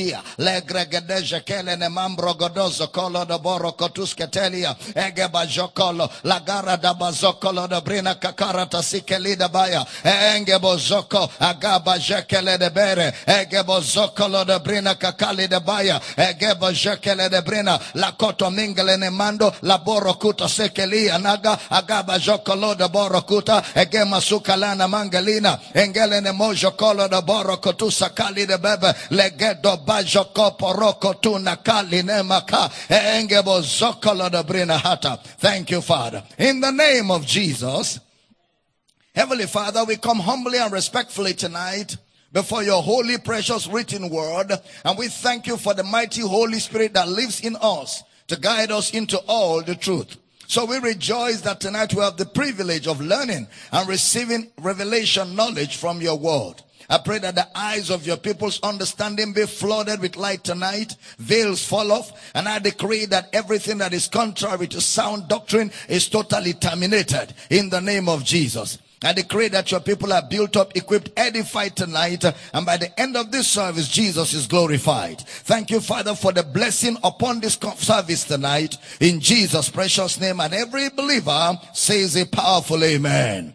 sukia legregedeje kele ne mambro godozo kolo de boro kotusketelia egeba jokolo lagara da bazokolo de brina kakara tasikeli de baya engebo zoko agaba jekele de bere egebo zokolo de brina kakali de baya egebo jekele de brina lakoto mingele ne mando la boro kuto sekelia naga agaba jokolo boro kuta egema sukalana mangalina engele ne mojo kolo de boro kali de bebe legedo thank you father in the name of jesus Heavenly Father, we come humbly and respectfully tonight before your holy, precious written word. And we thank you for the mighty Holy Spirit that lives in us to guide us into all the truth. So we rejoice that tonight we have the privilege of learning and receiving revelation knowledge from your word. I pray that the eyes of your people's understanding be flooded with light tonight, veils fall off, and I decree that everything that is contrary to sound doctrine is totally terminated in the name of Jesus. I decree that your people are built up, equipped, edified tonight, and by the end of this service, Jesus is glorified. Thank you, Father, for the blessing upon this service tonight, in Jesus' precious name. And every believer says a powerful amen.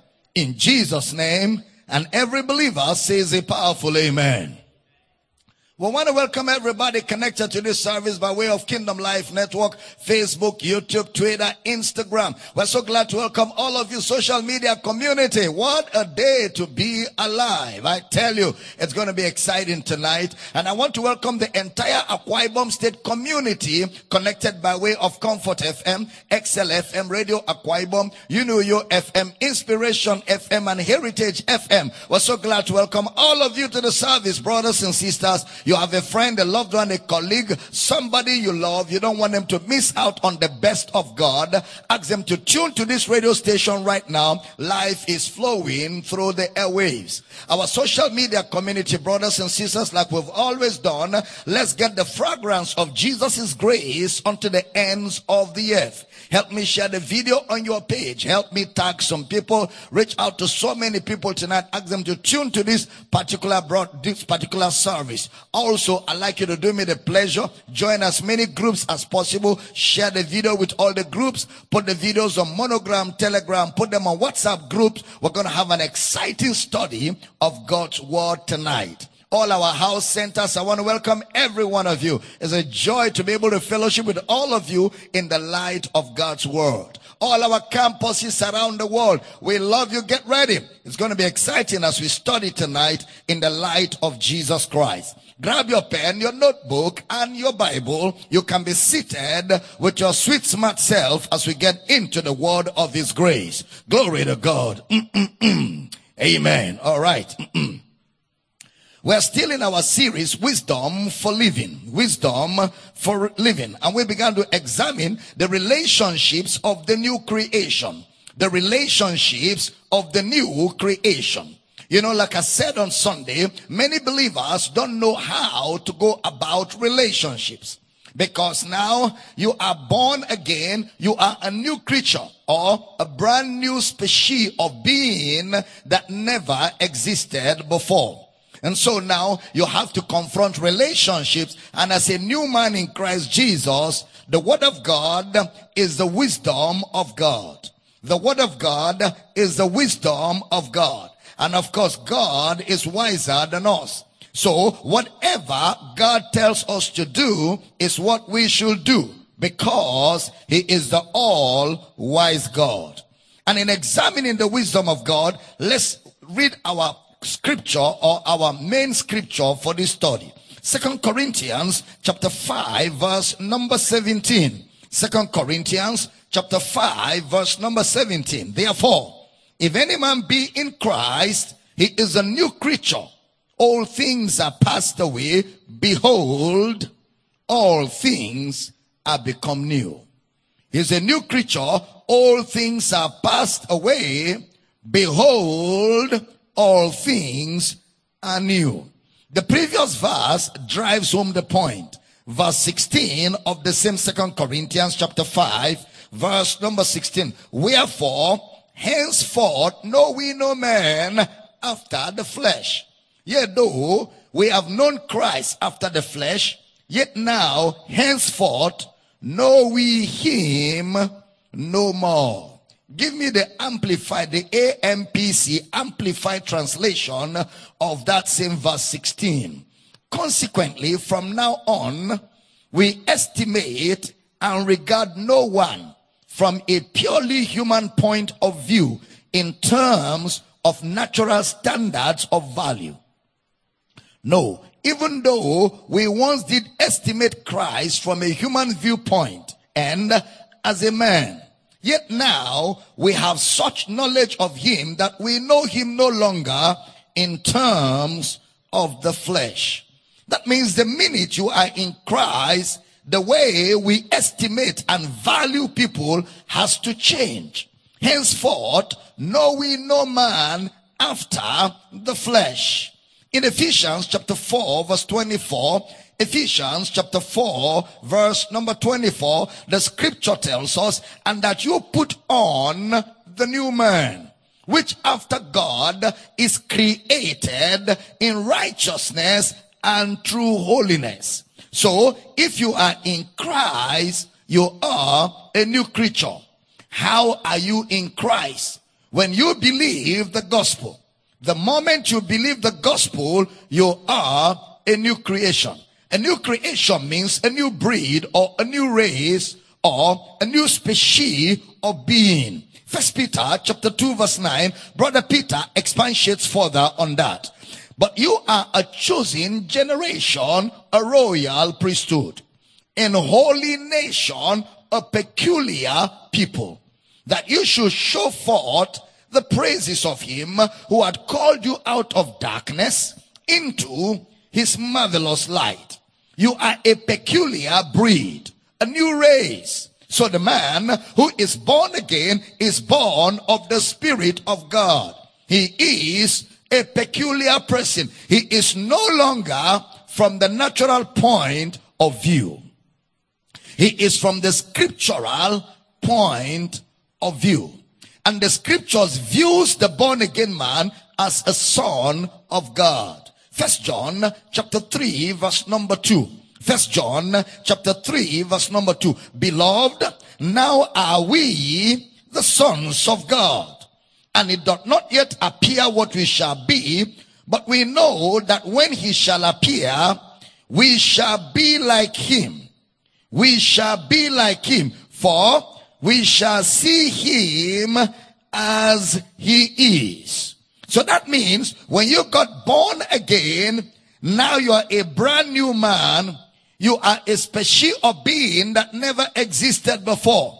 In Jesus' name, and every believer says a powerful amen. We want to welcome everybody connected to this service by way of Kingdom Life Network, Facebook, YouTube, Twitter, Instagram. We're so glad to welcome all of you social media community. What a day to be alive. I tell you, it's going to be exciting tonight. And I want to welcome the entire Akwa State community connected by way of Comfort FM, XL FM, Radio Akwa Ibom, Unuyo FM, Inspiration FM, and Heritage FM. We're so glad to welcome all of you to the service, brothers and sisters. You have a friend, a loved one, a colleague, somebody you love. You don't want them to miss out on the best of God. Ask them to tune to this radio station right now. Life is flowing through the airwaves. Our social media community, brothers and sisters, like we've always done, let's get the fragrance of Jesus' grace onto the ends of the earth. Help me share the video on your page. Help me tag some people. Reach out to so many people tonight. Ask them to tune to this particular broad, this particular service. Also, I'd like you to do me the pleasure. Join as many groups as possible. Share the video with all the groups. Put the videos on Monogram, Telegram. Put them on WhatsApp groups. We're going to have an exciting study of God's word tonight all our house centers. I want to welcome every one of you. It's a joy to be able to fellowship with all of you in the light of God's word. All our campuses around the world. We love you. Get ready. It's going to be exciting as we study tonight in the light of Jesus Christ. Grab your pen, your notebook, and your Bible. You can be seated with your sweet smart self as we get into the word of his grace. Glory to God. Mm, mm, mm. Amen. All right. We're still in our series, Wisdom for Living. Wisdom for Living. And we began to examine the relationships of the new creation. The relationships of the new creation. You know, like I said on Sunday, many believers don't know how to go about relationships. Because now you are born again, you are a new creature or a brand new species of being that never existed before. And so now you have to confront relationships. And as a new man in Christ Jesus, the word of God is the wisdom of God. The word of God is the wisdom of God. And of course, God is wiser than us. So whatever God tells us to do is what we should do because he is the all wise God. And in examining the wisdom of God, let's read our scripture or our main scripture for this study. Second Corinthians chapter 5 verse number 17. Second Corinthians chapter 5 verse number 17. Therefore, if any man be in Christ, he is a new creature. All things are passed away. behold, all things are become new. He's a new creature. All things are passed away. Behold, all things are new. The previous verse drives home the point. Verse 16 of the same second Corinthians chapter 5, verse number 16. Wherefore, henceforth know we no man after the flesh. Yet though we have known Christ after the flesh, yet now henceforth know we him no more. Give me the amplified, the AMPC amplified translation of that same verse 16. Consequently, from now on, we estimate and regard no one from a purely human point of view in terms of natural standards of value. No, even though we once did estimate Christ from a human viewpoint and as a man, yet now we have such knowledge of him that we know him no longer in terms of the flesh. That means the minute you are in Christ, the way we estimate and value people has to change. Henceforth, know we no man after the flesh. In Ephesians chapter 4 verse 24, Ephesians chapter 4 verse number 24, the scripture tells us, and that you put on the new man, which after God is created in righteousness and true holiness. So if you are in Christ, you are a new creature. How are you in Christ? When you believe the gospel, the moment you believe the gospel, you are a new creation. A new creation means a new breed or a new race or a new species of being. First Peter chapter 2 verse 9, brother Peter expatiates further on that. But you are a chosen generation, a royal priesthood, an holy nation, a peculiar people, that you should show forth the praises of him who had called you out of darkness into his marvelous light. You are a peculiar breed, a new race. So the man who is born again is born of the Spirit of God. He is a peculiar person. He is no longer from the natural point of view. He is from the scriptural point of view. And the scriptures views the born again man as a son of God. First John chapter 3 verse number 2. First John chapter 3 verse number 2. Beloved, now are we the sons of God. And it doth not yet appear what we shall be, but we know that when he shall appear, we shall be like him. We shall be like him, for we shall see him as he is. So that means when you got born again, now you are a brand new man. You are a species of being that never existed before.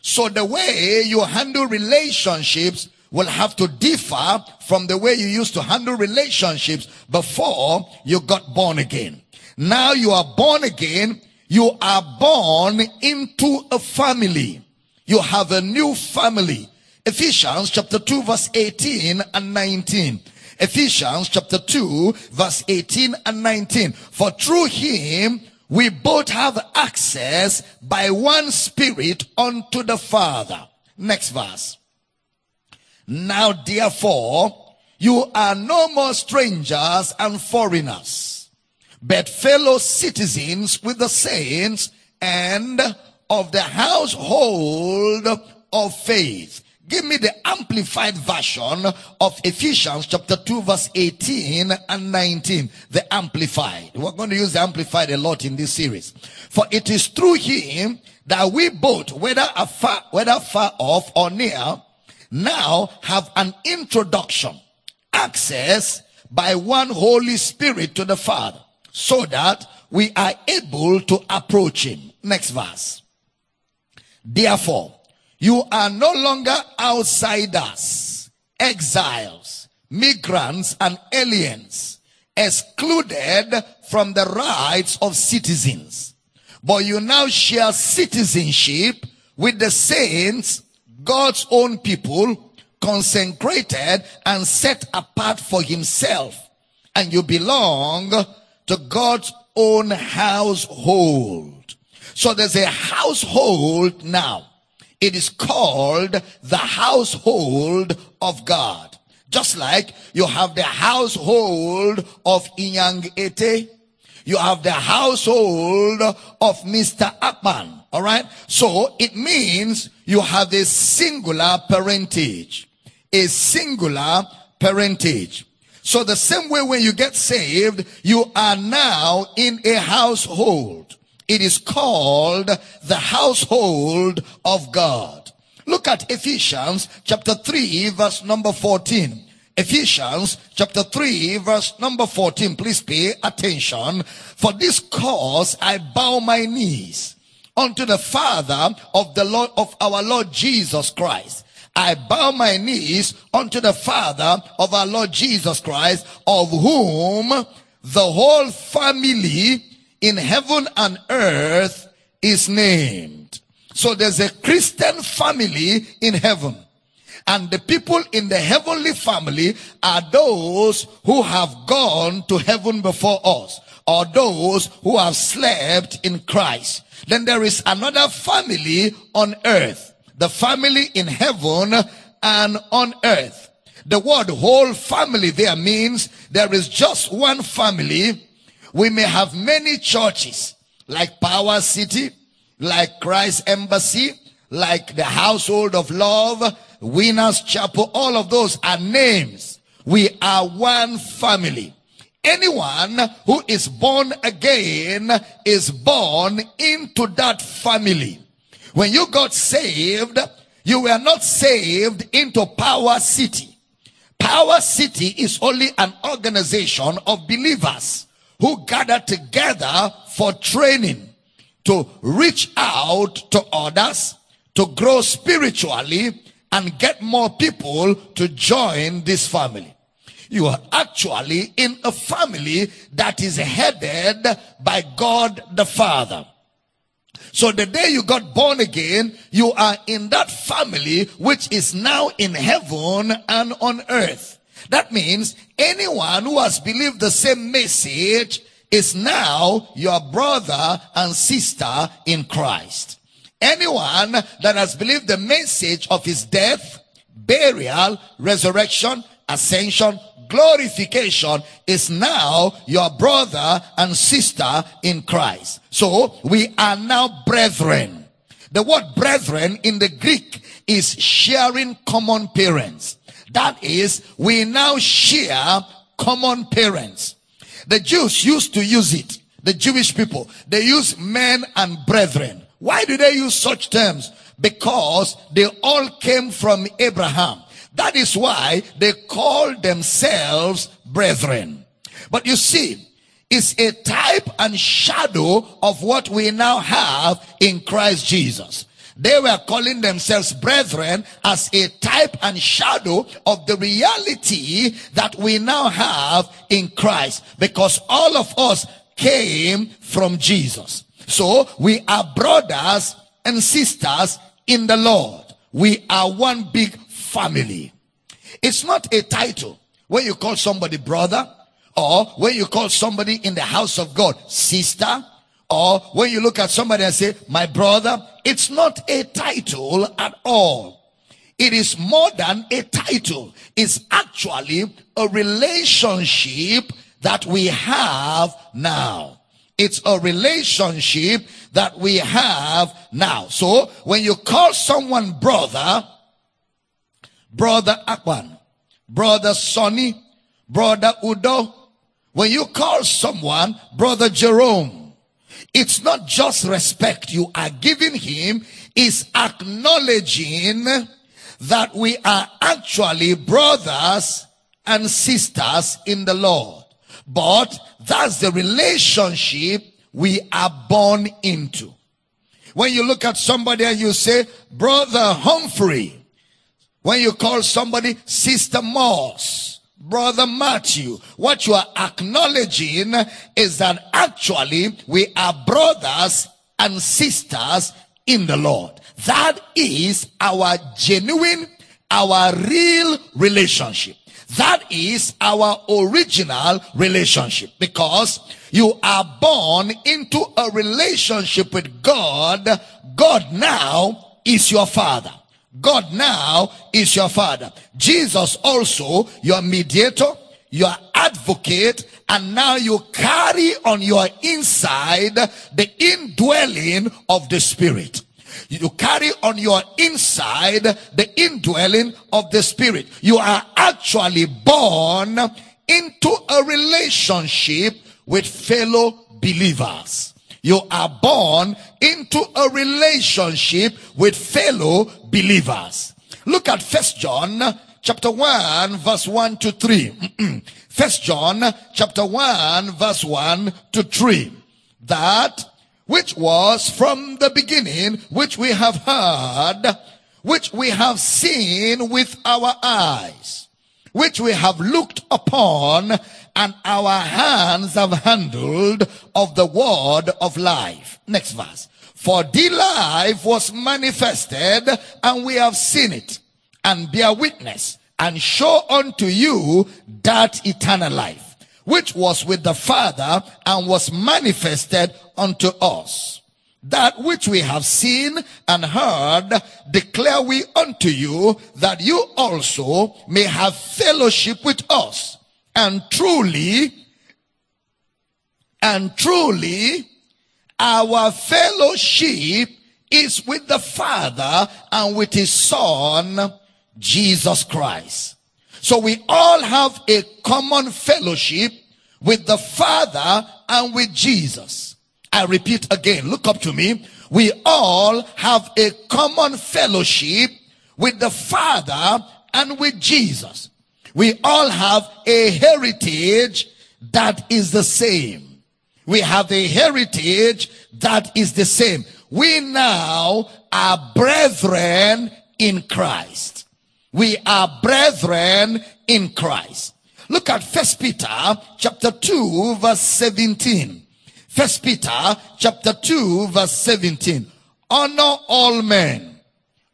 So the way you handle relationships will have to differ from the way you used to handle relationships before you got born again. Now you are born again. You are born into a family. You have a new family. Ephesians chapter 2 verse 18 and 19. Ephesians chapter 2 verse 18 and 19. For through him we both have access by one spirit unto the Father. Next verse. Now therefore, you are no more strangers and foreigners, but fellow citizens with the saints and of the household of faith. Give me the amplified version of Ephesians chapter 2 verse 18 and 19. The amplified. We're going to use the amplified a lot in this series. For it is through him that we both, whether afar, whether far off or near, now have an introduction, access by one Holy Spirit to the Father, so that we are able to approach Him. Next verse. Therefore, you are no longer outsiders, exiles, migrants, and aliens, excluded from the rights of citizens. But you now share citizenship with the saints, God's own people, consecrated and set apart for himself. And you belong to God's own household. So there's a household now. It is called the household of God. Just like you have the household of Inyang Ete, you have the household of Mr. Akman. All right. So it means you have a singular parentage, a singular parentage. So the same way when you get saved, you are now in a household. It is called the household of God. Look at Ephesians chapter 3 verse number 14. Ephesians chapter 3 verse number 14. Please pay attention. For this cause I bow my knees unto the Father of the Lord of our Lord Jesus Christ. I bow my knees unto the Father of our Lord Jesus Christ, of whom the whole family in heaven and earth is named. So there's a Christian family in heaven. And the people in the heavenly family are those who have gone to heaven before us or those who have slept in Christ. Then there is another family on earth, the family in heaven and on earth. The word whole family there means there is just one family. We may have many churches like Power City, like Christ Embassy, like the household of love, Winners Chapel, all of those are names. We are one family. Anyone who is born again is born into that family. When you got saved, you were not saved into Power City. Power City is only an organization of believers who gather together for training to reach out to others, to grow spiritually, and get more people to join this family. You are actually in a family that is headed by God the Father. So the day you got born again, you are in that family which is now in heaven and on earth. That means anyone who has believed the same message is now your brother and sister in Christ. Anyone that has believed the message of his death, burial, resurrection, ascension, glorification is now your brother and sister in Christ. So we are now brethren. The word brethren in the Greek is sharing common parents. That is, we now share common parents. The Jews used to use it. The Jewish people, they use men and brethren. Why do they use such terms? Because they all came from Abraham. That is why they call themselves brethren. But you see, it's a type and shadow of what we now have in Christ Jesus. They were calling themselves brethren as a type and shadow of the reality that we now have in Christ because all of us came from Jesus. So we are brothers and sisters in the Lord. We are one big family. It's not a title when you call somebody brother or when you call somebody in the house of God sister or when you look at somebody and say my brother. It's not a title at all. It is more than a title. It's actually a relationship that we have now. It's a relationship that we have now. So when you call someone brother, brother Akban, brother Sonny, brother Udo, when you call someone brother Jerome, it's not just respect you are giving him, it's acknowledging that we are actually brothers and sisters in the Lord. But that's the relationship we are born into. When you look at somebody and you say, brother Humphrey, when you call somebody sister Moss, Brother Matthew, what you are acknowledging is that actually we are brothers and sisters in the Lord. That is our genuine, our real relationship. That is our original relationship because you are born into a relationship with God. God now is your father. God now is your father. Jesus also your mediator, your advocate, and now you carry on your inside the indwelling of the spirit. You carry on your inside the indwelling of the spirit. You are actually born into a relationship with fellow believers. You are born into a relationship with fellow believers. Look at First John chapter 1 verse 1 to 3. First John chapter 1 verse 1 to 3. That which was from the beginning, which we have heard, which we have seen with our eyes, which we have looked upon, and our hands have handled of the word of life. Next verse. For the life was manifested, and we have seen it, and bear witness, and show unto you that eternal life which was with the Father and was manifested unto us. That which we have seen and heard declare we unto you that you also may have fellowship with us. And truly, and truly, our fellowship is with the Father and with his Son, Jesus Christ. So we all have a common fellowship with the Father and with Jesus. I repeat again, look up to me. We all have a common fellowship with the Father and with Jesus. We all have a heritage that is the same. We have a heritage that is the same. We now are brethren in Christ. We are brethren in Christ. Look at First Peter chapter 2 verse 17. First Peter chapter 2 verse 17. Honor all men.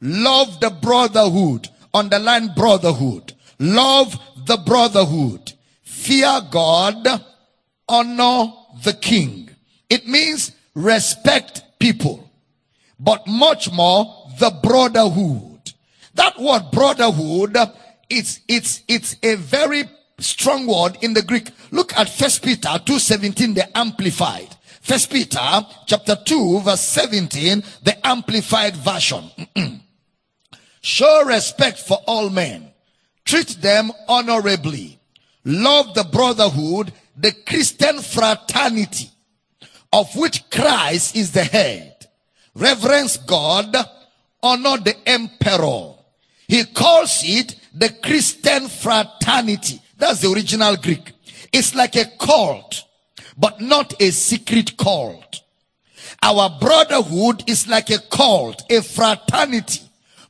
Love the brotherhood. Underline brotherhood. Love the brotherhood. Fear God. Honor the king. It means respect people. But much more the brotherhood. That word brotherhood, it's, it's, it's a very strong word in the Greek. Look at First Peter 2.17, the Amplified. First Peter chapter 2 verse 17, the Amplified version. Show respect for all men. Treat them honorably. Love the brotherhood, the Christian fraternity of which Christ is the head. Reverence God. Honor the emperor he calls it the Christian fraternity. That's the original Greek. It's like a cult, but not a secret cult. Our brotherhood is like a cult, a fraternity,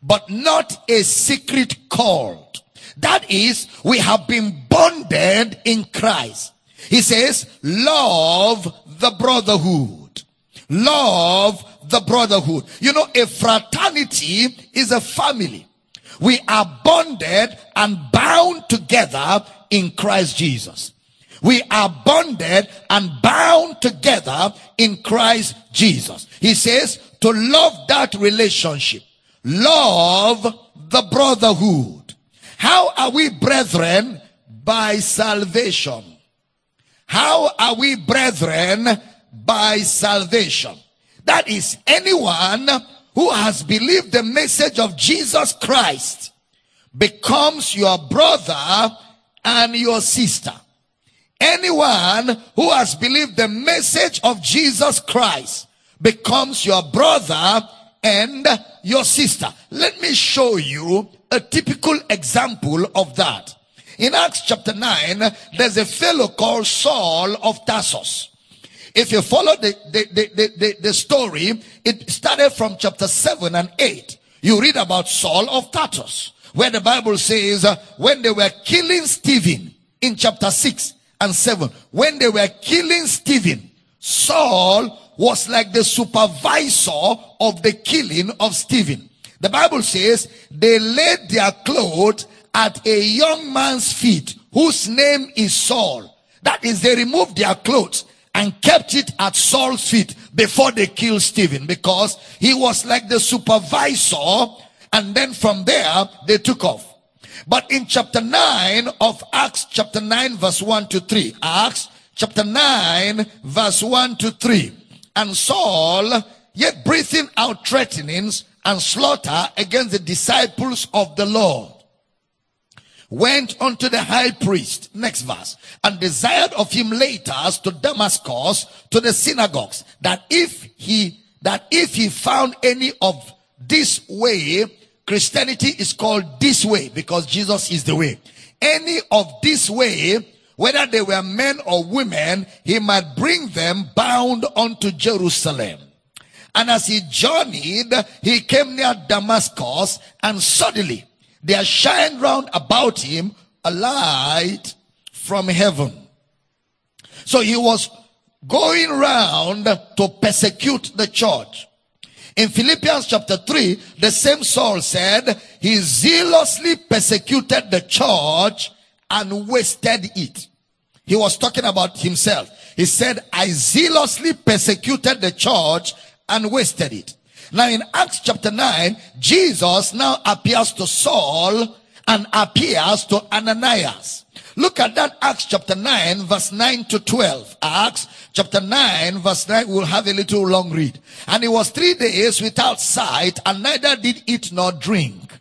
but not a secret cult. That is, we have been bonded in Christ. He says, love the brotherhood. Love the brotherhood. You know, a fraternity is a family. We are bonded and bound together in Christ Jesus. We are bonded and bound together in Christ Jesus. He says to love that relationship. Love the brotherhood. How are we brethren? By salvation. How are we brethren? By salvation. That is anyone who has believed the message of Jesus Christ becomes your brother and your sister. Anyone who has believed the message of Jesus Christ becomes your brother and your sister. Let me show you a typical example of that. In Acts chapter 9, there's a fellow called Saul of Tarsus. If you follow the, the, the, the, the story, it started from chapter 7 and 8. You read about Saul of Tarsus where the Bible says, uh, when they were killing Stephen in chapter 6 and 7, when they were killing Stephen, Saul was like the supervisor of the killing of Stephen. The Bible says they laid their clothes at a young man's feet whose name is Saul. That is, they removed their clothes and kept it at Saul's feet before they killed Stephen because he was like the supervisor and then from there they took off. But in chapter 9 of Acts chapter 9 verse 1 to 3, Acts chapter 9 verse 1 to 3, and Saul yet breathing out threatenings and slaughter against the disciples of the Lord went unto the high priest, next verse, and desired of him later to Damascus to the synagogues, that if he, that if he found any of this way, Christianity is called this way because Jesus is the way. Any of this way, whether they were men or women, he might bring them bound unto Jerusalem. And as he journeyed, he came near Damascus and suddenly there shined round about him a light from heaven. So he was going round to persecute the church. In Philippians chapter 3, the same Saul said, he zealously persecuted the church and wasted it. He was talking about himself. He said, I zealously persecuted the church and wasted it. Now in Acts chapter 9, Jesus now appears to Saul and appears to Ananias. Look at that Acts chapter 9 verse 9 to 12. Acts chapter 9 verse 9 we'll have a little long read. And it was three days without sight and neither did eat nor drink.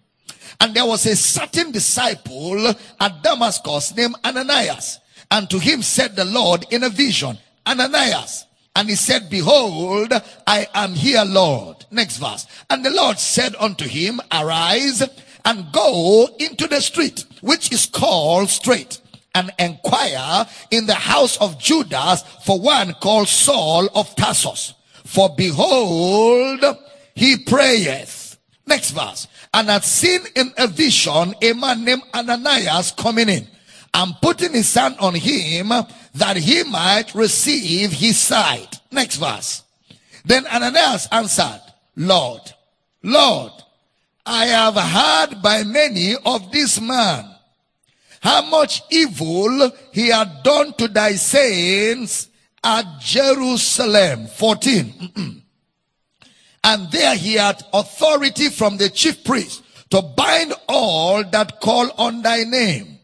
And there was a certain disciple at Damascus named Ananias. And to him said the Lord in a vision, Ananias. And he said, Behold, I am here, Lord. Next verse. And the Lord said unto him, Arise and go into the street, which is called straight, and inquire in the house of Judas for one called Saul of Tarsus. For behold, he prayeth. Next verse. And had seen in a vision a man named Ananias coming in and putting his hand on him that he might receive his sight. Next verse. Then Ananias answered, Lord, Lord, I have heard by many of this man how much evil he had done to thy saints at Jerusalem. 14. and there he had authority from the chief priest to bind all that call on thy name.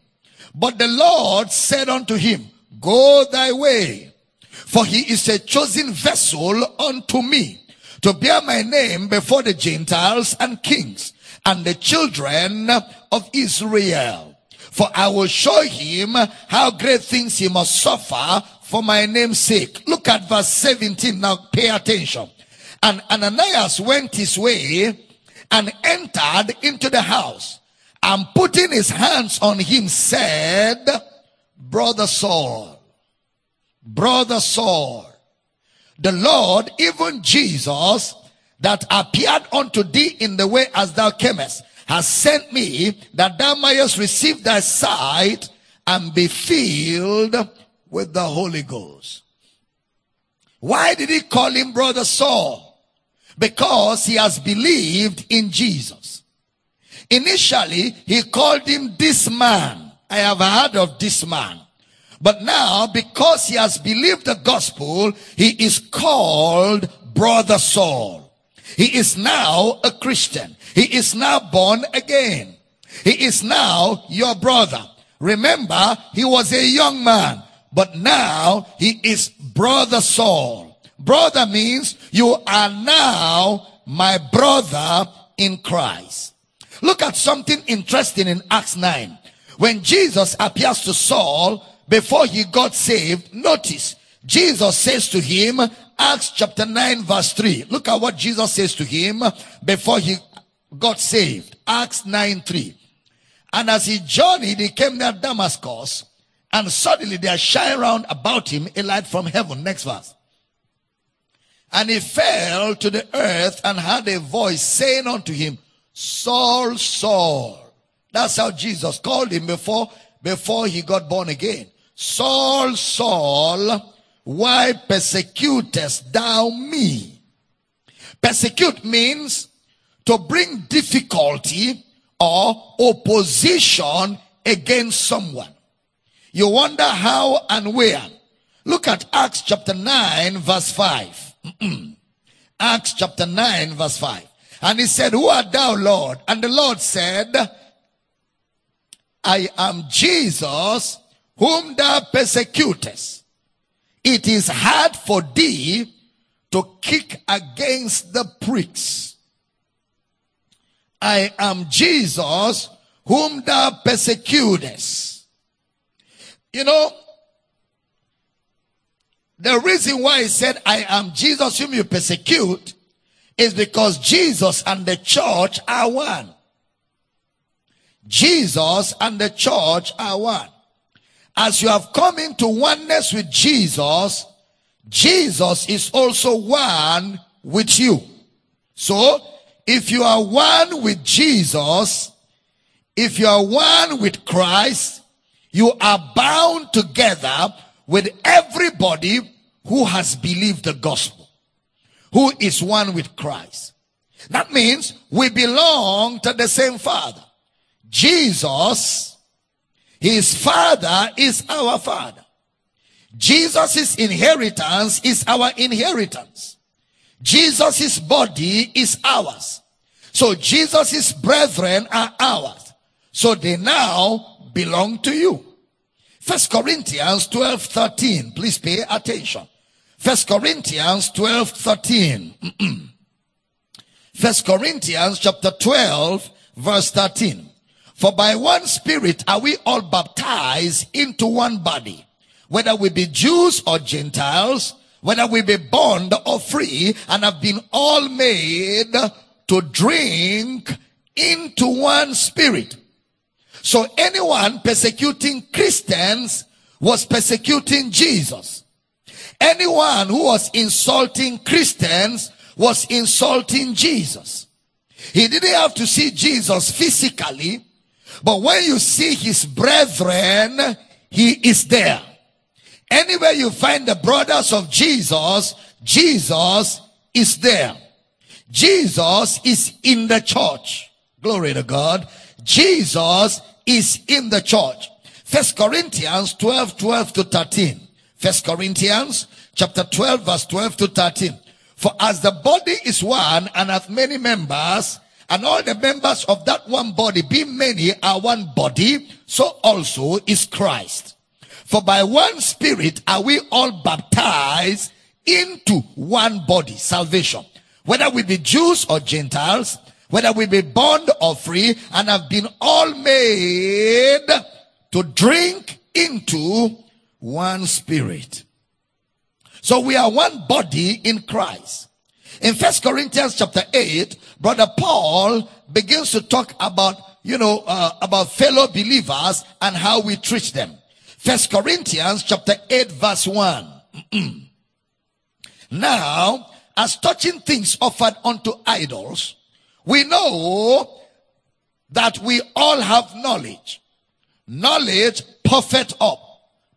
But the Lord said unto him, Go thy way, for he is a chosen vessel unto me to bear my name before the Gentiles and kings and the children of Israel. For I will show him how great things he must suffer for my name's sake. Look at verse 17 now, pay attention. And Ananias went his way and entered into the house and putting his hands on him said, Brother Saul, Brother Saul, the Lord, even Jesus, that appeared unto thee in the way as thou camest, has sent me that thou mayest receive thy sight and be filled with the Holy Ghost. Why did he call him brother Saul? Because he has believed in Jesus. Initially, he called him this man. I have heard of this man. But now, because he has believed the gospel, he is called brother Saul. He is now a Christian. He is now born again. He is now your brother. Remember, he was a young man, but now he is brother Saul. Brother means you are now my brother in Christ. Look at something interesting in Acts 9. When Jesus appears to Saul before he got saved, notice Jesus says to him, Acts chapter 9 verse 3. Look at what Jesus says to him before he got saved. Acts 9 3. And as he journeyed, he came near Damascus, and suddenly there shined round about him a light from heaven. Next verse. And he fell to the earth and heard a voice saying unto him, Saul, Saul. That's how Jesus called him before, before he got born again. Saul, Saul, why persecutest thou me? Persecute means to bring difficulty or opposition against someone. You wonder how and where. Look at Acts chapter 9 verse 5. Acts chapter 9 verse 5. And he said, Who art thou, Lord? And the Lord said, I am Jesus whom thou persecutest. It is hard for thee to kick against the pricks. I am Jesus whom thou persecutest. You know, the reason why he said, I am Jesus whom you persecute is because Jesus and the church are one. Jesus and the church are one. As you have come into oneness with Jesus, Jesus is also one with you. So, if you are one with Jesus, if you are one with Christ, you are bound together with everybody who has believed the gospel, who is one with Christ. That means we belong to the same Father. Jesus, his Father is our Father. Jesus' inheritance is our inheritance. Jesus' body is ours. So Jesus' brethren are ours. So they now belong to you. First Corinthians 12, 13. Please pay attention. First Corinthians 12, 13. First Corinthians chapter 12, verse 13. For by one spirit are we all baptized into one body, whether we be Jews or Gentiles, whether we be bond or free, and have been all made to drink into one spirit. So anyone persecuting Christians was persecuting Jesus. Anyone who was insulting Christians was insulting Jesus. He didn't have to see Jesus physically, but when you see his brethren, he is there. Anywhere you find the brothers of Jesus, Jesus is there. Jesus is in the church. Glory to God. Jesus is in the church. First Corinthians 12, 12 to 13. First Corinthians chapter 12 verse 12 to 13. For as the body is one and hath many members, and all the members of that one body, being many, are one body, so also is Christ. For by one spirit are we all baptized into one body, salvation. Whether we be Jews or Gentiles, whether we be bond or free, and have been all made to drink into one spirit. So we are one body in Christ. In First Corinthians chapter 8, brother Paul begins to talk about, you know, uh, about fellow believers and how we treat them. First Corinthians chapter 8 verse 1. now, as touching things offered unto idols, we know that we all have knowledge. Knowledge puffeth up,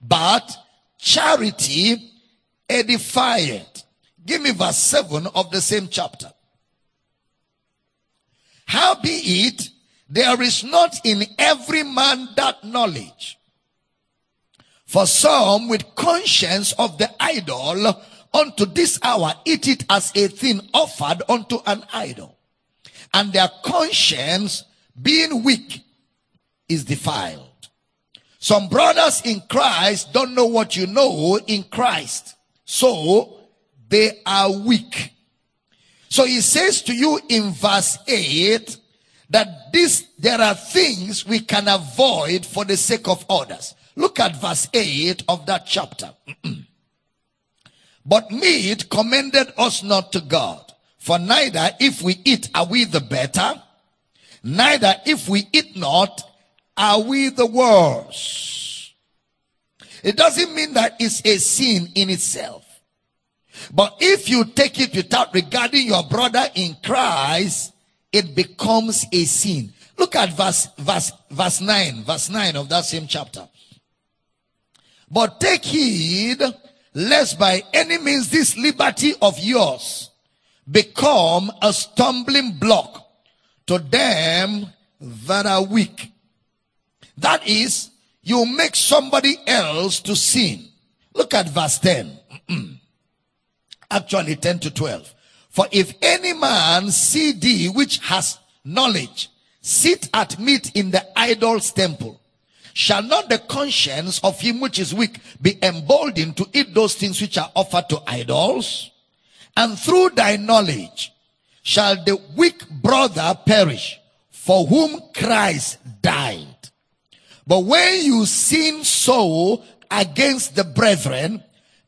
but charity edifieth. Give me verse 7 of the same chapter. How be it, there is not in every man that knowledge. For some with conscience of the idol unto this hour eat it as a thing offered unto an idol. And their conscience being weak is defiled. Some brothers in Christ don't know what you know in Christ. So they are weak. So he says to you in verse 8 that this, there are things we can avoid for the sake of others. Look at verse 8 of that chapter. but meat commended us not to God. For neither if we eat are we the better, neither if we eat not are we the worse. It doesn't mean that it's a sin in itself. But if you take it without regarding your brother in Christ, it becomes a sin. Look at verse, verse, verse 9, verse 9 of that same chapter. But take heed lest by any means this liberty of yours become a stumbling block to them that are weak. That is, you make somebody else to sin. Look at verse 10. Actually 10 to 12. For if any man see thee which has knowledge sit at meat in the idol's temple, shall not the conscience of him which is weak be emboldened to eat those things which are offered to idols? And through thy knowledge shall the weak brother perish for whom Christ died. But when you sin so against the brethren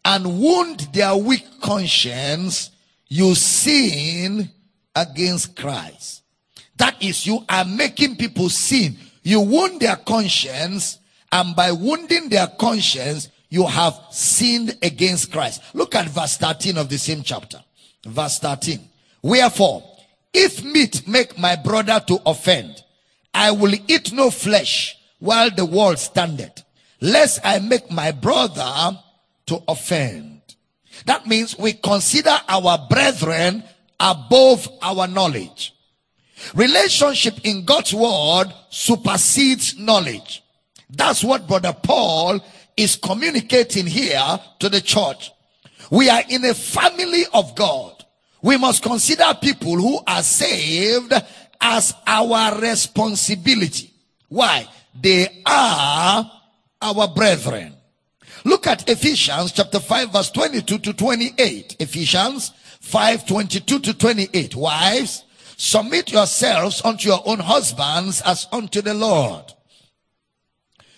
and wound their weak conscience, you sin against Christ. That is, you are making people sin. You wound their conscience, and by wounding their conscience, you have sinned against Christ. Look at verse 13 of the same chapter. Verse 13. Wherefore, if meat make my brother to offend, I will eat no flesh while the world standeth, lest I make my brother to offend. That means we consider our brethren above our knowledge. Relationship in God's word supersedes knowledge. That's what brother Paul is communicating here to the church. We are in a family of God. We must consider people who are saved as our responsibility. Why? They are our brethren. Look at Ephesians chapter 5 verse 22 to 28. Ephesians 5 22 to 28. Wives, submit yourselves unto your own husbands as unto the Lord.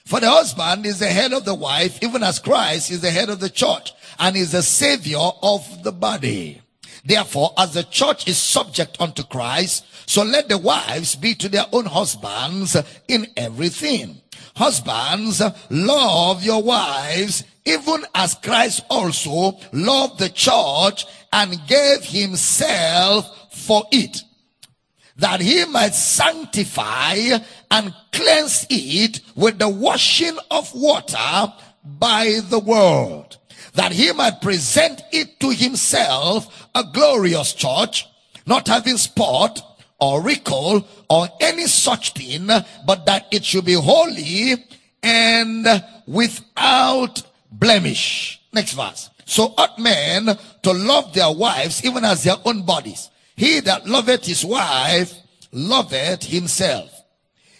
For the husband is the head of the wife, even as Christ is the head of the church and is the savior of the body. Therefore, as the church is subject unto Christ, so let the wives be to their own husbands in everything. Husbands, love your wives, even as Christ also loved the church and gave himself for it, that he might sanctify and cleanse it with the washing of water by the word, that he might present it to himself a glorious church, not having spot or wrinkle or any such thing, but that it should be holy and without blemish. Next verse. So ought men to love their wives even as their own bodies. He that loveth his wife loveth himself.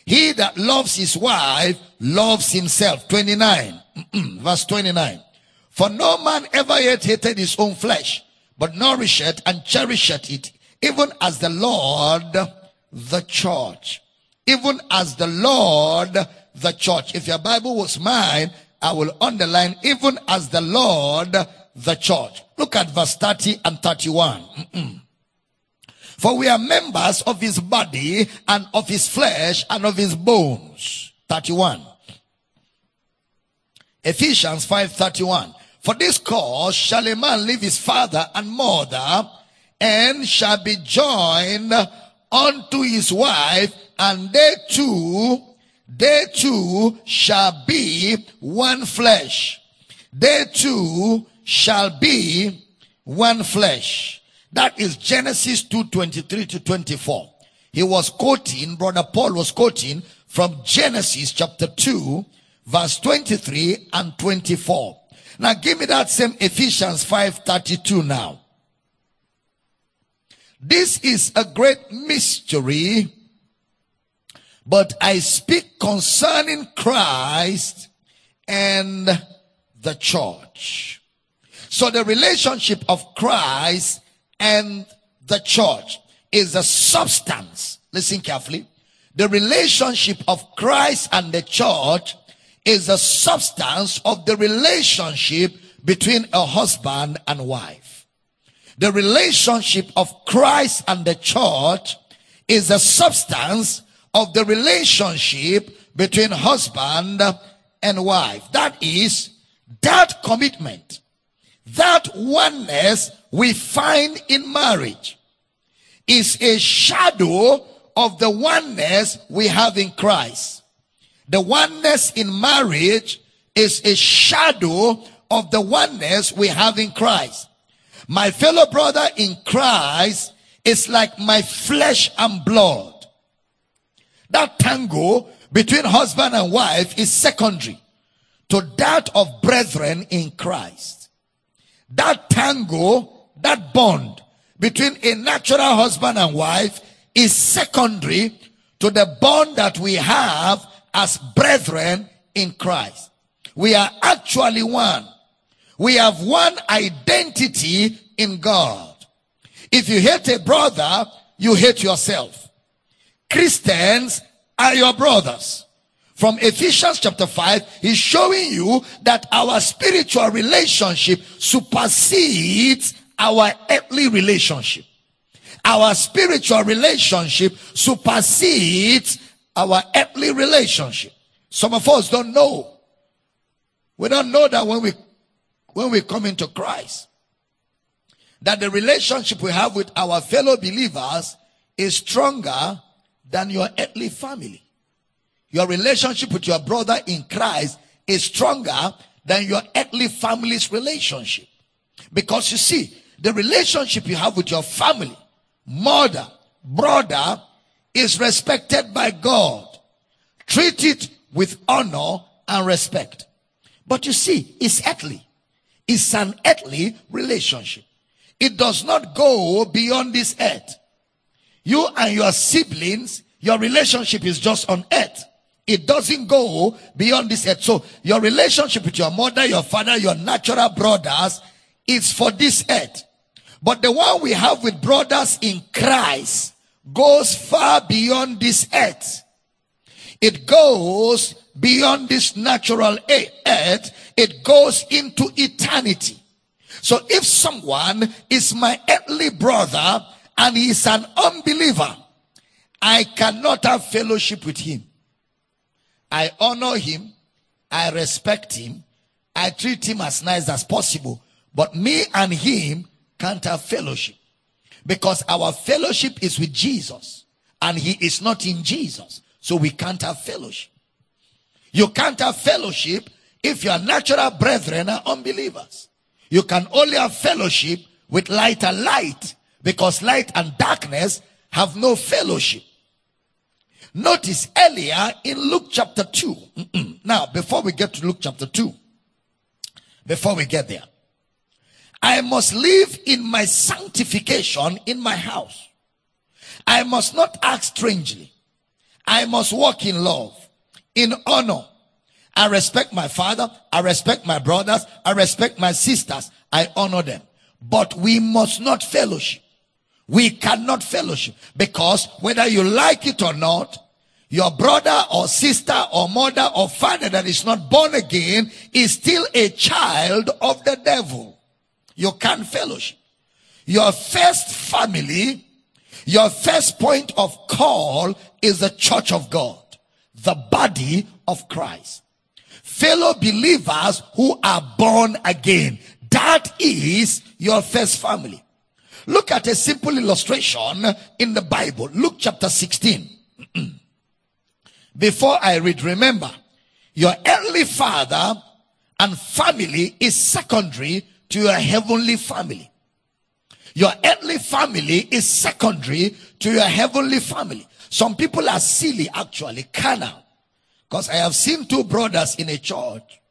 He that loves his wife loves himself. 29. verse 29. For no man ever yet hated his own flesh, but nourisheth and cherisheth it, even as the Lord the church. Even as the Lord the church. If your Bible was mine, I will underline even as the Lord the church. Look at verse 30 and 31. For we are members of his body and of his flesh and of his bones. 31. Ephesians 5:31. For this cause shall a man leave his father and mother and shall be joined unto his wife and they two they two shall be one flesh. They two shall be one flesh. That is Genesis 2 23 to 24. He was quoting, brother Paul was quoting from Genesis chapter 2, verse 23 and 24. Now give me that same Ephesians 5 32 now. This is a great mystery but I speak concerning Christ and the church. So the relationship of Christ and the church is the substance. Listen carefully. The relationship of Christ and the church is the substance of the relationship between a husband and wife. The relationship of Christ and the church is the substance of the relationship between husband and wife. That is that commitment, that oneness we find in marriage is a shadow of the oneness we have in Christ. The oneness in marriage is a shadow of the oneness we have in Christ. My fellow brother in Christ is like my flesh and blood. That tango between husband and wife is secondary to that of brethren in Christ. That tango, that bond between a natural husband and wife is secondary to the bond that we have as brethren in Christ. We are actually one. We have one identity in God. If you hate a brother, you hate yourself. Christians are your brothers. From Ephesians chapter 5, he's showing you that our spiritual relationship supersedes our earthly relationship. Our spiritual relationship supersedes our earthly relationship. Some of us don't know. We don't know that when we when we come into Christ that the relationship we have with our fellow believers is stronger than your earthly family. Your relationship with your brother in Christ is stronger than your earthly family's relationship. Because you see, the relationship you have with your family, mother, brother, is respected by God. Treat it with honor and respect. But you see, it's earthly. It's an earthly relationship. It does not go beyond this earth. You and your siblings, your relationship is just on earth. It doesn't go beyond this earth. So your relationship with your mother, your father, your natural brothers is for this earth. But the one we have with brothers in Christ goes far beyond this earth. It goes beyond this natural earth. It goes into eternity. So if someone is my earthly brother and he is an unbeliever, I cannot have fellowship with him. I honor him. I respect him. I treat him as nice as possible. But me and him can't have fellowship because our fellowship is with Jesus and he is not in Jesus. So we can't have fellowship. You can't have fellowship if your natural brethren are unbelievers. You can only have fellowship with light and light because light and darkness have no fellowship. Notice earlier in Luke chapter 2. now, before we get to Luke chapter 2, before we get there, I must live in my sanctification in my house. I must not act strangely. I must walk in love, in honor, I respect my father. I respect my brothers. I respect my sisters. I honor them. But we must not fellowship. We cannot fellowship because whether you like it or not, your brother or sister or mother or father that is not born again is still a child of the devil. You can't fellowship. Your first family, your first point of call is the church of God, the body of Christ fellow believers who are born again. That is your first family. Look at a simple illustration in the Bible. Luke chapter 16. Before I read, remember, your earthly father and family is secondary to your heavenly family. Your earthly family is secondary to your heavenly family. Some people are silly, actually, carnal. Because I have seen two brothers in a church.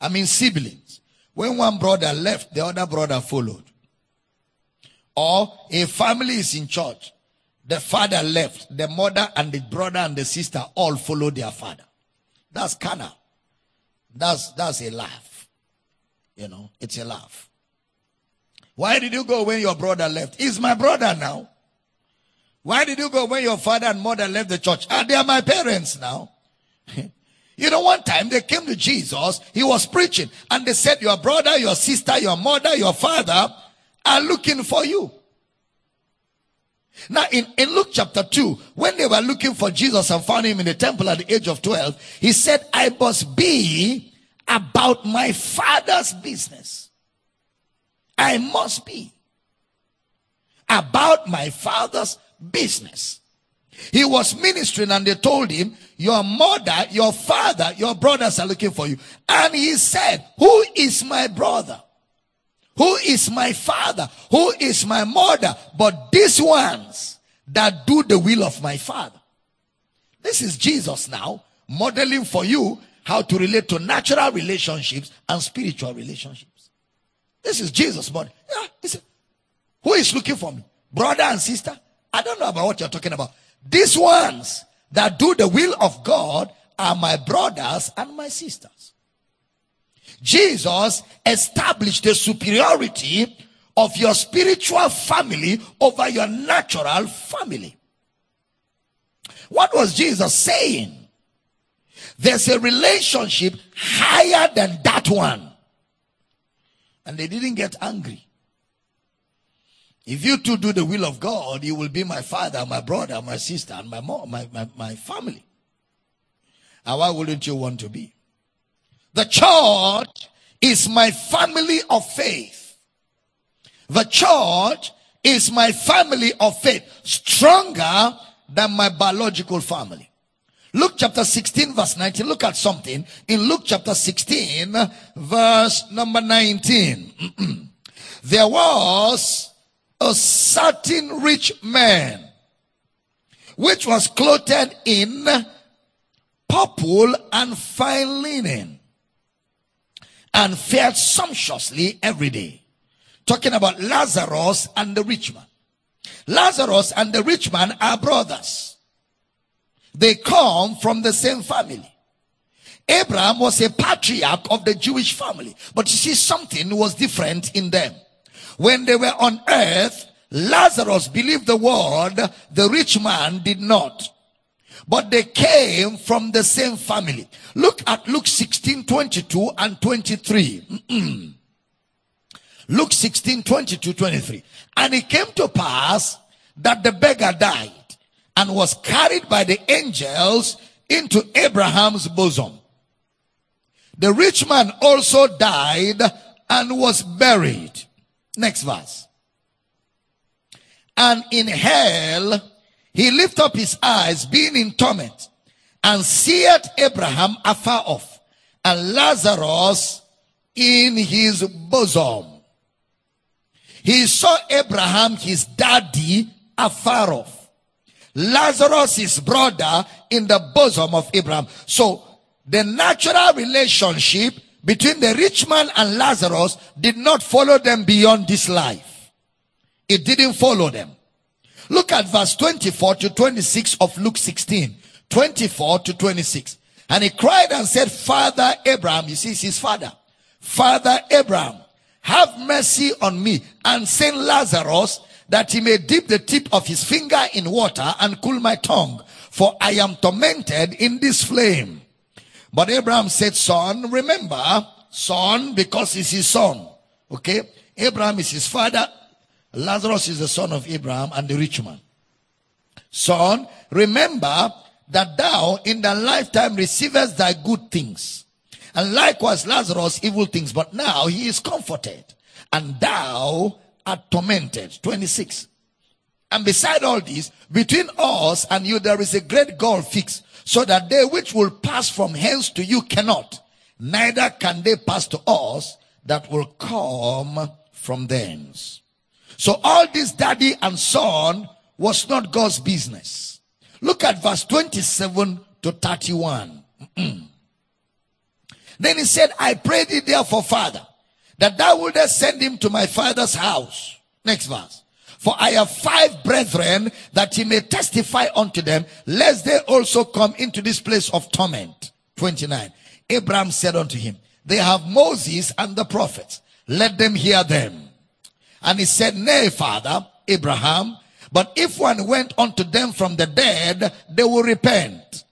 I mean siblings. When one brother left, the other brother followed. Or a family is in church. The father left. The mother and the brother and the sister all follow their father. That's carnal. That's, that's a laugh. You know, it's a laugh. Why did you go when your brother left? He's my brother now. Why did you go when your father and mother left the church? Ah, they are my parents now. you know, one time they came to Jesus, he was preaching, and they said, Your brother, your sister, your mother, your father are looking for you. Now, in, in Luke chapter 2, when they were looking for Jesus and found him in the temple at the age of 12, he said, I must be about my father's business. I must be about my father's business. He was ministering and they told him, your mother, your father, your brothers are looking for you. And he said, who is my brother? Who is my father? Who is my mother? But these ones that do the will of my father. This is Jesus now modeling for you how to relate to natural relationships and spiritual relationships. This is Jesus, but yeah, he said, who is looking for me? Brother and sister? I don't know about what you're talking about. These ones that do the will of God are my brothers and my sisters. Jesus established the superiority of your spiritual family over your natural family. What was Jesus saying? There's a relationship higher than that one. And they didn't get angry. If you two do the will of God, you will be my father, my brother, my sister, and my mom, my, my, my family. And why wouldn't you want to be? The church is my family of faith. The church is my family of faith, stronger than my biological family. Luke chapter 16 verse 19. Look at something in Luke chapter 16 verse number 19. there was a certain rich man which was clothed in purple and fine linen and fared sumptuously every day. Talking about Lazarus and the rich man. Lazarus and the rich man are brothers. They come from the same family. Abraham was a patriarch of the Jewish family, but you see something was different in them. When they were on earth, Lazarus believed the word, the rich man did not. But they came from the same family. Look at Luke 16, 22 and 23. Luke 16, 22, 23. And it came to pass that the beggar died and was carried by the angels into Abraham's bosom. The rich man also died and was buried. Next verse. And in hell, he lifted up his eyes, being in torment, and seeth Abraham afar off, and Lazarus in his bosom. He saw Abraham, his daddy, afar off. Lazarus, his brother, in the bosom of Abraham. So the natural relationship between the rich man and Lazarus did not follow them beyond this life. It didn't follow them. Look at verse 24 to 26 of Luke 16. 24 to 26. And he cried and said, Father Abraham, you see, it's his father. Father Abraham, have mercy on me and send Lazarus that he may dip the tip of his finger in water and cool my tongue, for I am tormented in this flame. But Abraham said, son, remember, son, because he's his son. Okay? Abraham is his father. Lazarus is the son of Abraham and the rich man. Son, remember that thou in the lifetime receivest thy good things. And likewise Lazarus evil things, but now he is comforted. And thou are tormented. 26. And beside all this, between us and you there is a great gulf fixed, so that they which will pass from hence to you cannot, neither can they pass to us that will come from thence. So all this daddy and son was not God's business. Look at verse 27 to 31. then he said, I pray thee therefore, Father, that thou wouldest send him to my father's house. Next verse. For I have five brethren that he may testify unto them, lest they also come into this place of torment. 29. Abraham said unto him, They have Moses and the prophets. Let them hear them. And he said, Nay, father, Abraham, but if one went unto them from the dead, they will repent.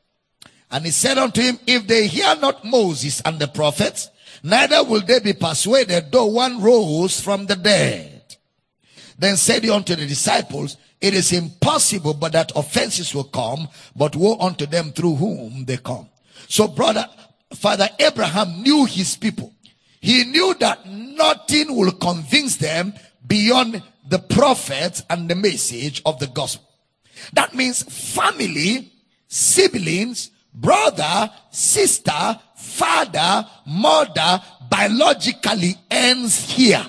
And he said unto him, If they hear not Moses and the prophets, neither will they be persuaded though one rose from the dead. Then said he unto the disciples, It is impossible but that offenses will come, but woe unto them through whom they come. So brother, Father Abraham knew his people. He knew that nothing will convince them beyond the prophets and the message of the gospel. That means family, siblings, brother, sister, father, mother, biologically ends here.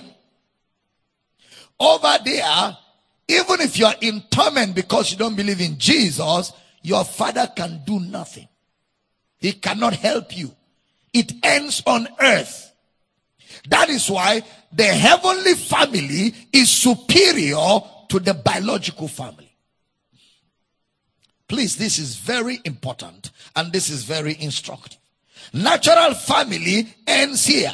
Over there, even if you are in torment because you don't believe in Jesus, your father can do nothing. He cannot help you. It ends on earth. That is why the heavenly family is superior to the biological family. Please, this is very important and this is very instructive. Natural family ends here.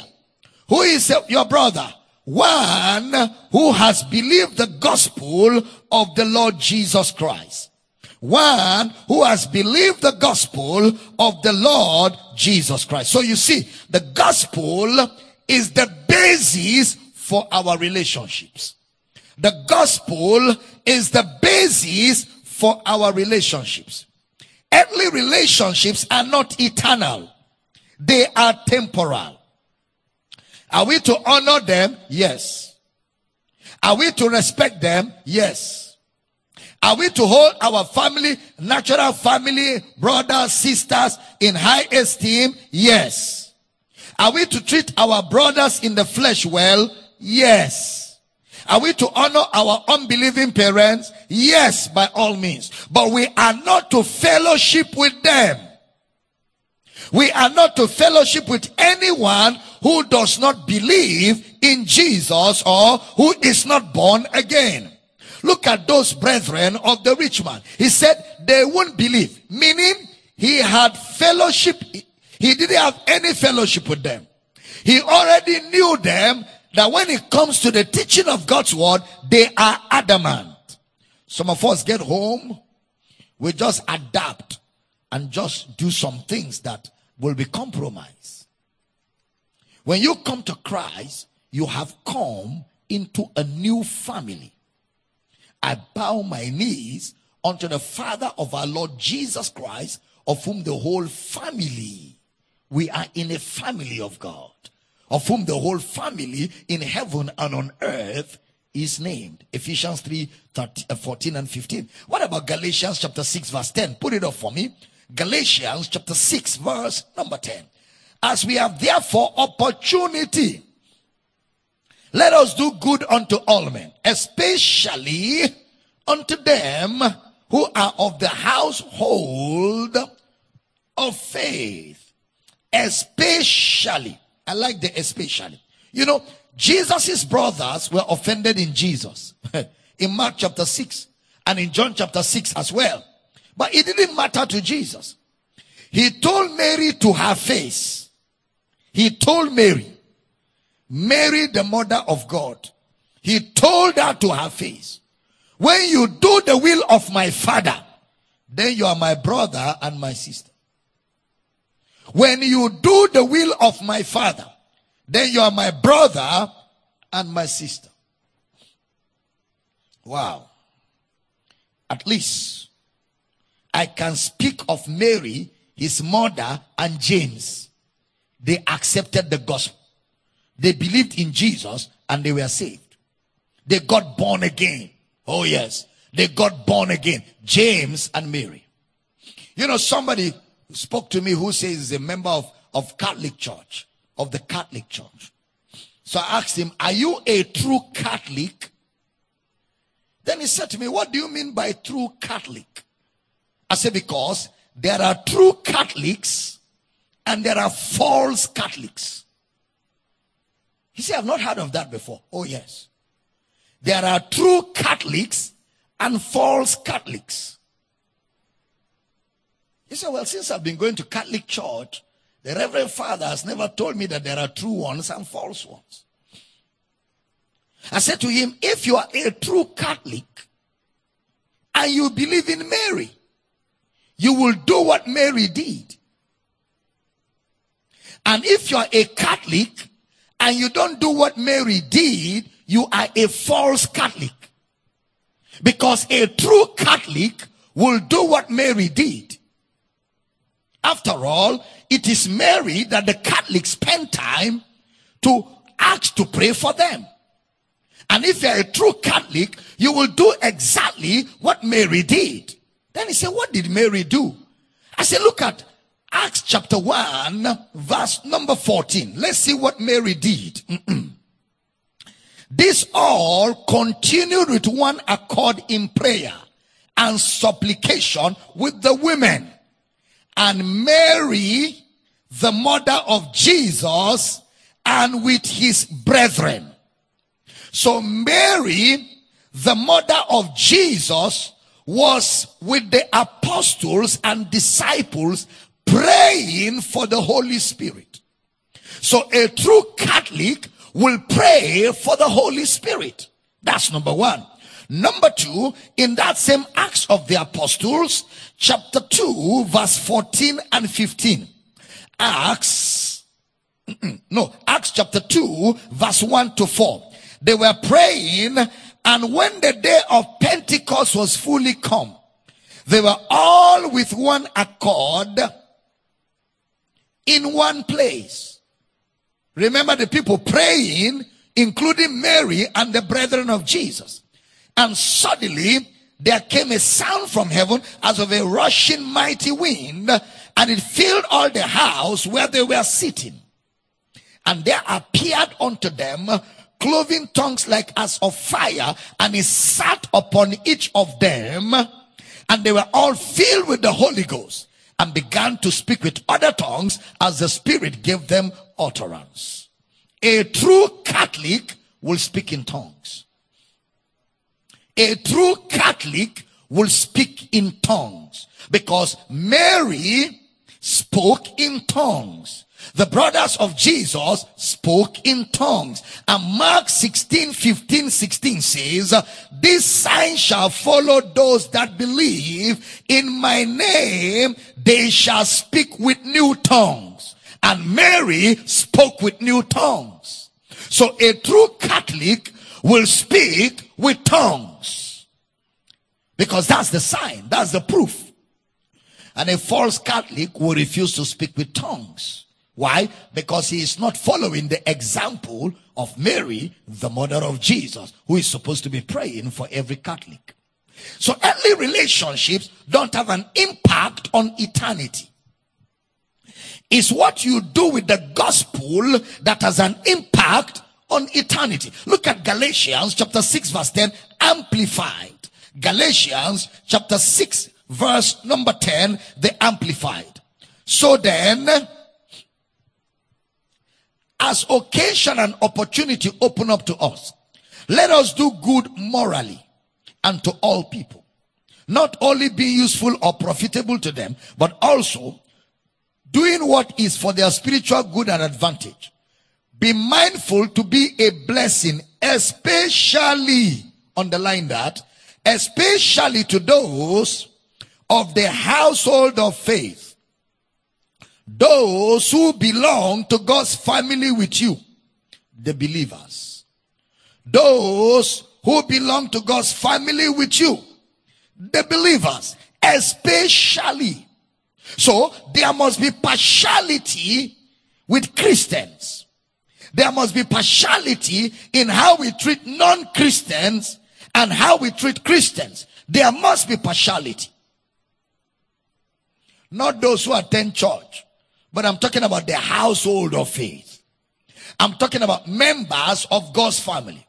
Who is your brother? One who has believed the gospel of the Lord Jesus Christ. One who has believed the gospel of the Lord Jesus Christ. So you see, the gospel is the basis for our relationships. The gospel is the basis for our relationships. Earthly relationships are not eternal. They are temporal. Are we to honor them? Yes. Are we to respect them? Yes. Are we to hold our family, natural family, brothers, sisters in high esteem? Yes. Are we to treat our brothers in the flesh well? Yes. Are we to honor our unbelieving parents? Yes, by all means. But we are not to fellowship with them. We are not to fellowship with anyone who does not believe in Jesus or who is not born again. Look at those brethren of the rich man. He said they won't believe, meaning he had fellowship. He didn't have any fellowship with them. He already knew them that when it comes to the teaching of God's word, they are adamant. Some of us get home, we just adapt and just do some things that will be compromised. When you come to Christ, you have come into a new family. I bow my knees unto the Father of our Lord Jesus Christ, of whom the whole family, we are in a family of God, of whom the whole family in heaven and on earth is named. Ephesians 3 13, uh, 14 and 15. What about Galatians chapter 6 verse 10? Put it up for me. Galatians chapter 6 verse number 10. As we have therefore opportunity, let us do good unto all men, especially unto them who are of the household of faith. Especially. I like the especially. You know, Jesus' brothers were offended in Jesus. in Mark chapter 6 and in John chapter 6 as well. But it didn't matter to Jesus. He told Mary to her face. He told Mary, Mary, the mother of God, he told her to her face, when you do the will of my father, then you are my brother and my sister. When you do the will of my father, then you are my brother and my sister. Wow. At least I can speak of Mary, his mother, and James. They accepted the gospel. They believed in Jesus and they were saved. They got born again. Oh, yes. They got born again. James and Mary. You know, somebody spoke to me who says he's a member of, of Catholic Church, of the Catholic Church. So I asked him, Are you a true Catholic? Then he said to me, What do you mean by true Catholic? I say because there are true Catholics and there are false Catholics. He said, I've not heard of that before. Oh, yes. There are true Catholics and false Catholics. He said, Well, since I've been going to Catholic church, the Reverend Father has never told me that there are true ones and false ones. I said to him, If you are a true Catholic and you believe in Mary, you will do what Mary did. And if you are a Catholic and you don't do what Mary did, you are a false Catholic. Because a true Catholic will do what Mary did. After all, it is Mary that the Catholics spend time to ask to pray for them. And if you're a true Catholic, you will do exactly what Mary did. Then he said, What did Mary do? I said, Look at Acts chapter 1, verse number 14. Let's see what Mary did. this all continued with one accord in prayer and supplication with the women. And Mary, the mother of Jesus, and with his brethren. So Mary, the mother of Jesus, was with the apostles and disciples praying for the Holy Spirit. So a true Catholic will pray for the Holy Spirit. That's number one. Number two, in that same Acts of the Apostles, chapter 2, verse 14 and 15. Acts, no, Acts chapter 2, verse 1 to 4. They were praying, and when the day of Pentecost was fully come, they were all with one accord in one place. Remember the people praying, including Mary and the brethren of Jesus. And suddenly there came a sound from heaven as of a rushing mighty wind, and it filled all the house where they were sitting. And there appeared unto them cloven tongues like as of fire, and he sat upon each of them, and they were all filled with the Holy Ghost and began to speak with other tongues as the Spirit gave them utterance. A true Catholic will speak in tongues. A true Catholic will speak in tongues because Mary spoke in tongues. The brothers of Jesus spoke in tongues. And Mark 16, 15, 16 says, This sign shall follow those that believe in my name. They shall speak with new tongues. And Mary spoke with new tongues. So a true Catholic will speak with tongues. Because that's the sign. That's the proof. And a false Catholic will refuse to speak with tongues. Why? Because he is not following the example of Mary, the mother of Jesus, who is supposed to be praying for every Catholic. So early relationships don't have an impact on eternity. It's what you do with the gospel that has an impact on eternity. Look at Galatians chapter 6 verse 10 amplified. Galatians chapter 6 verse number 10 the amplified. So then as occasion and opportunity open up to us, let us do good morally and to all people. Not only be useful or profitable to them, but also doing what is for their spiritual good and advantage. Be mindful to be a blessing, especially, underline that, especially to those of the household of faith those who belong to God's family with you, the believers. Those who belong to God's family with you, the believers, especially. So there must be partiality with Christians. There must be partiality in how we treat non-Christians and how we treat Christians. There must be partiality. Not those who attend church but I'm talking about the household of faith. I'm talking about members of God's family.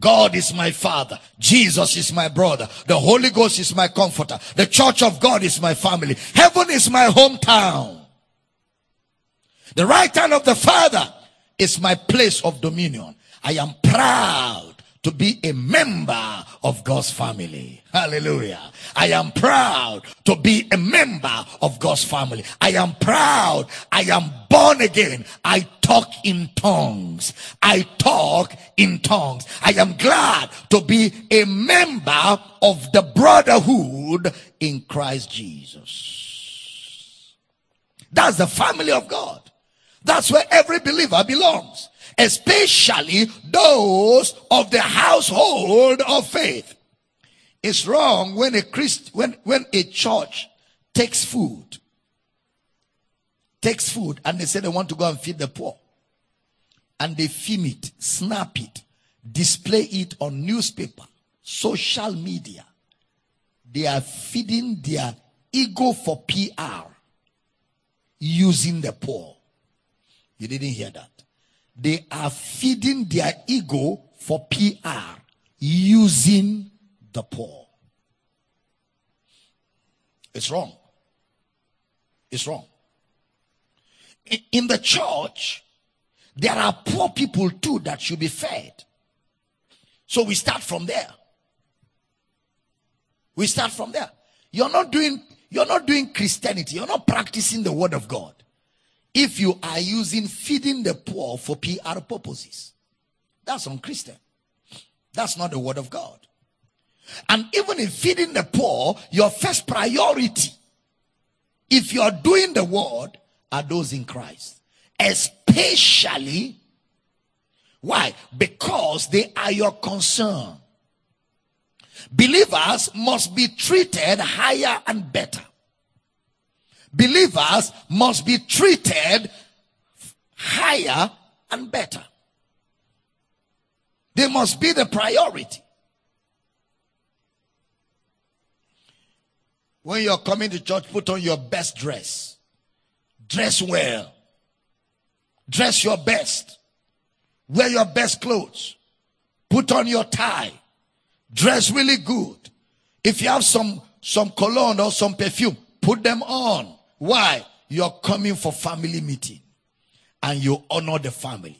God is my father. Jesus is my brother. The Holy Ghost is my comforter. The church of God is my family. Heaven is my hometown. The right hand of the Father is my place of dominion. I am proud to be a member of God's family. Hallelujah. I am proud to be a member of God's family. I am proud. I am born again. I talk in tongues. I talk in tongues. I am glad to be a member of the brotherhood in Christ Jesus. That's the family of God. That's where every believer belongs especially those of the household of faith. It's wrong when a Christ, when, when a church takes food, takes food and they say they want to go and feed the poor. And they film it, snap it, display it on newspaper, social media. They are feeding their ego for PR using the poor. You didn't hear that. They are feeding their ego for PR using the poor. It's wrong. It's wrong. In the church, there are poor people too that should be fed. So we start from there. We start from there. You're not doing, you're not doing Christianity. You're not practicing the word of God. If you are using feeding the poor for PR purposes, that's unchristian. That's not the word of God. And even in feeding the poor, your first priority, if you are doing the word, are those in Christ. Especially, why? Because they are your concern. Believers must be treated higher and better. Believers must be treated higher and better. They must be the priority. When you're coming to church, put on your best dress. Dress well. Dress your best. Wear your best clothes. Put on your tie. Dress really good. If you have some, some cologne or some perfume, put them on. Why? You're coming for family meeting and you honor the family.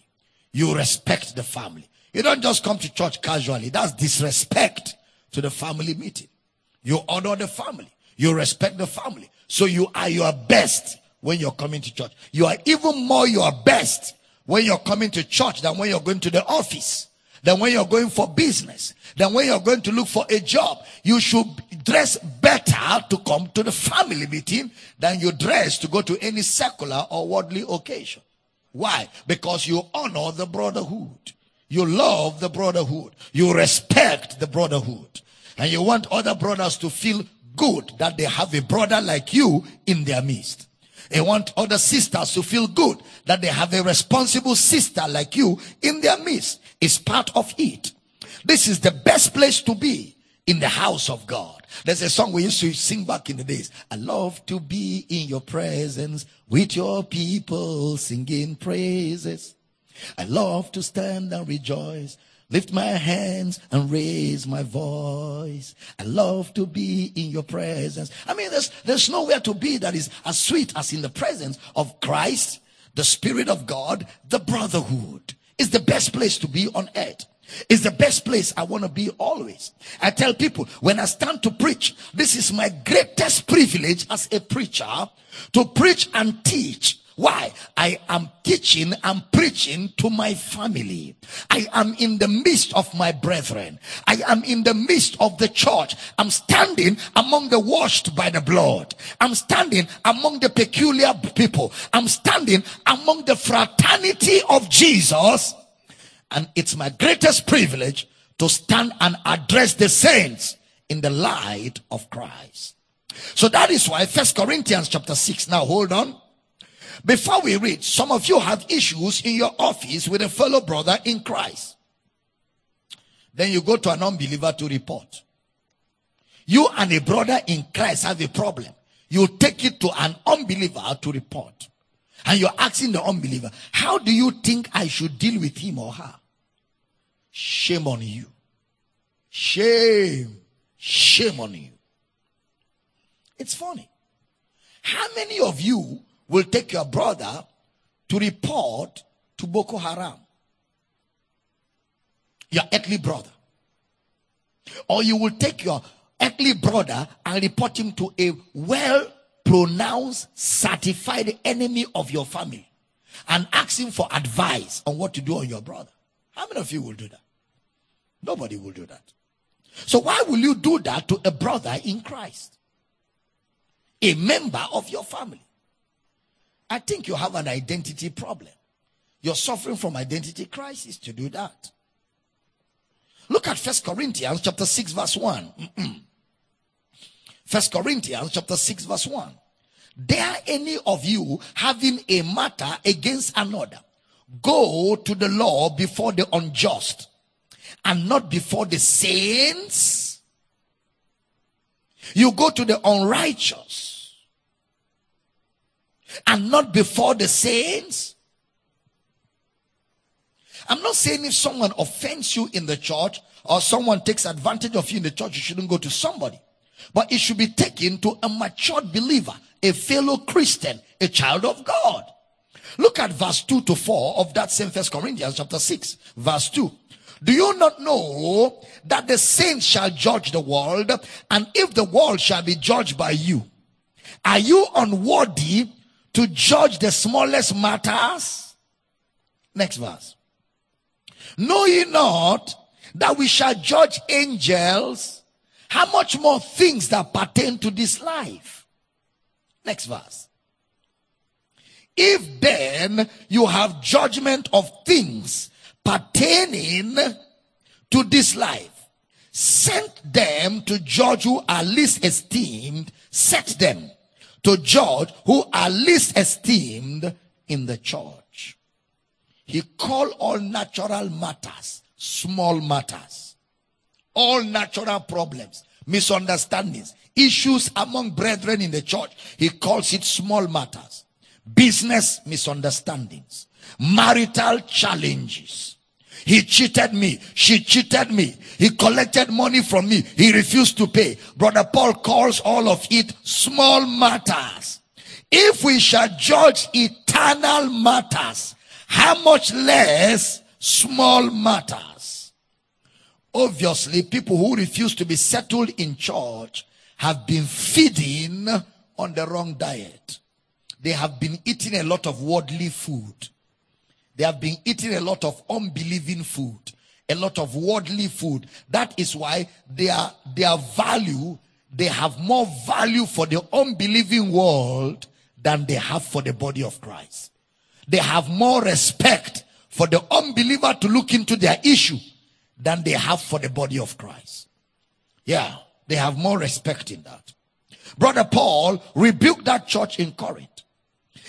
You respect the family. You don't just come to church casually. That's disrespect to the family meeting. You honor the family. You respect the family. So you are your best when you're coming to church. You are even more your best when you're coming to church than when you're going to the office, than when you're going for business, than when you're going to look for a job. You should dress better to come to the family meeting than you dress to go to any secular or worldly occasion. Why? Because you honor the brotherhood. You love the brotherhood. You respect the brotherhood. And you want other brothers to feel good that they have a brother like you in their midst. They want other sisters to feel good that they have a responsible sister like you in their midst. It's part of it. This is the best place to be in the house of God. There's a song we used to sing back in the days. I love to be in your presence with your people singing praises. I love to stand and rejoice lift my hands and raise my voice. I love to be in your presence. I mean, there's, there's nowhere to be that is as sweet as in the presence of Christ, the Spirit of God, the brotherhood. Is the best place to be on earth. Is the best place I want to be always. I tell people when I stand to preach, this is my greatest privilege as a preacher to preach and teach why? I am teaching and preaching to my family. I am in the midst of my brethren. I am in the midst of the church. I'm standing among the washed by the blood. I'm standing among the peculiar people. I'm standing among the fraternity of Jesus. And it's my greatest privilege to stand and address the saints in the light of Christ. So that is why First Corinthians chapter 6. Now hold on. Before we read, some of you have issues in your office with a fellow brother in Christ. Then you go to an unbeliever to report. You and a brother in Christ have a problem. You take it to an unbeliever to report. And you're asking the unbeliever, how do you think I should deal with him or her? Shame on you. Shame. Shame on you. It's funny. How many of you will take your brother to report to Boko Haram. Your earthly brother. Or you will take your earthly brother and report him to a well pronounced, certified enemy of your family and ask him for advice on what to do on your brother. How many of you will do that? Nobody will do that. So why will you do that to a brother in Christ? A member of your family. I think you have an identity problem. You're suffering from identity crisis to do that. Look at First Corinthians chapter 6 verse 1. First Corinthians chapter 6 verse 1. Dare any of you having a matter against another go to the law before the unjust and not before the saints? You go to the unrighteous and not before the saints? I'm not saying if someone offends you in the church or someone takes advantage of you in the church, you shouldn't go to somebody. But it should be taken to a matured believer, a fellow Christian, a child of God. Look at verse 2 to 4 of that same first Corinthians chapter 6, verse 2. Do you not know that the saints shall judge the world? And if the world shall be judged by you, are you unworthy to judge the smallest matters? Next verse. Know ye not that we shall judge angels? How much more things that pertain to this life? Next verse. If then you have judgment of things pertaining to this life, sent them to judge who are least esteemed, set them to judge who are least esteemed in the church. He called all natural matters small matters. All natural problems, misunderstandings, issues among brethren in the church. He calls it small matters. Business misunderstandings, marital challenges. He cheated me. She cheated me. He collected money from me. He refused to pay. Brother Paul calls all of it small matters. If we shall judge eternal matters, how much less small matters? Obviously, people who refuse to be settled in church have been feeding on the wrong diet. They have been eating a lot of worldly food. They have been eating a lot of unbelieving food, a lot of worldly food. That is why their, their value, they have more value for the unbelieving world than they have for the body of Christ. They have more respect for the unbeliever to look into their issue than they have for the body of Christ. Yeah, they have more respect in that. Brother Paul rebuked that church in Corinth.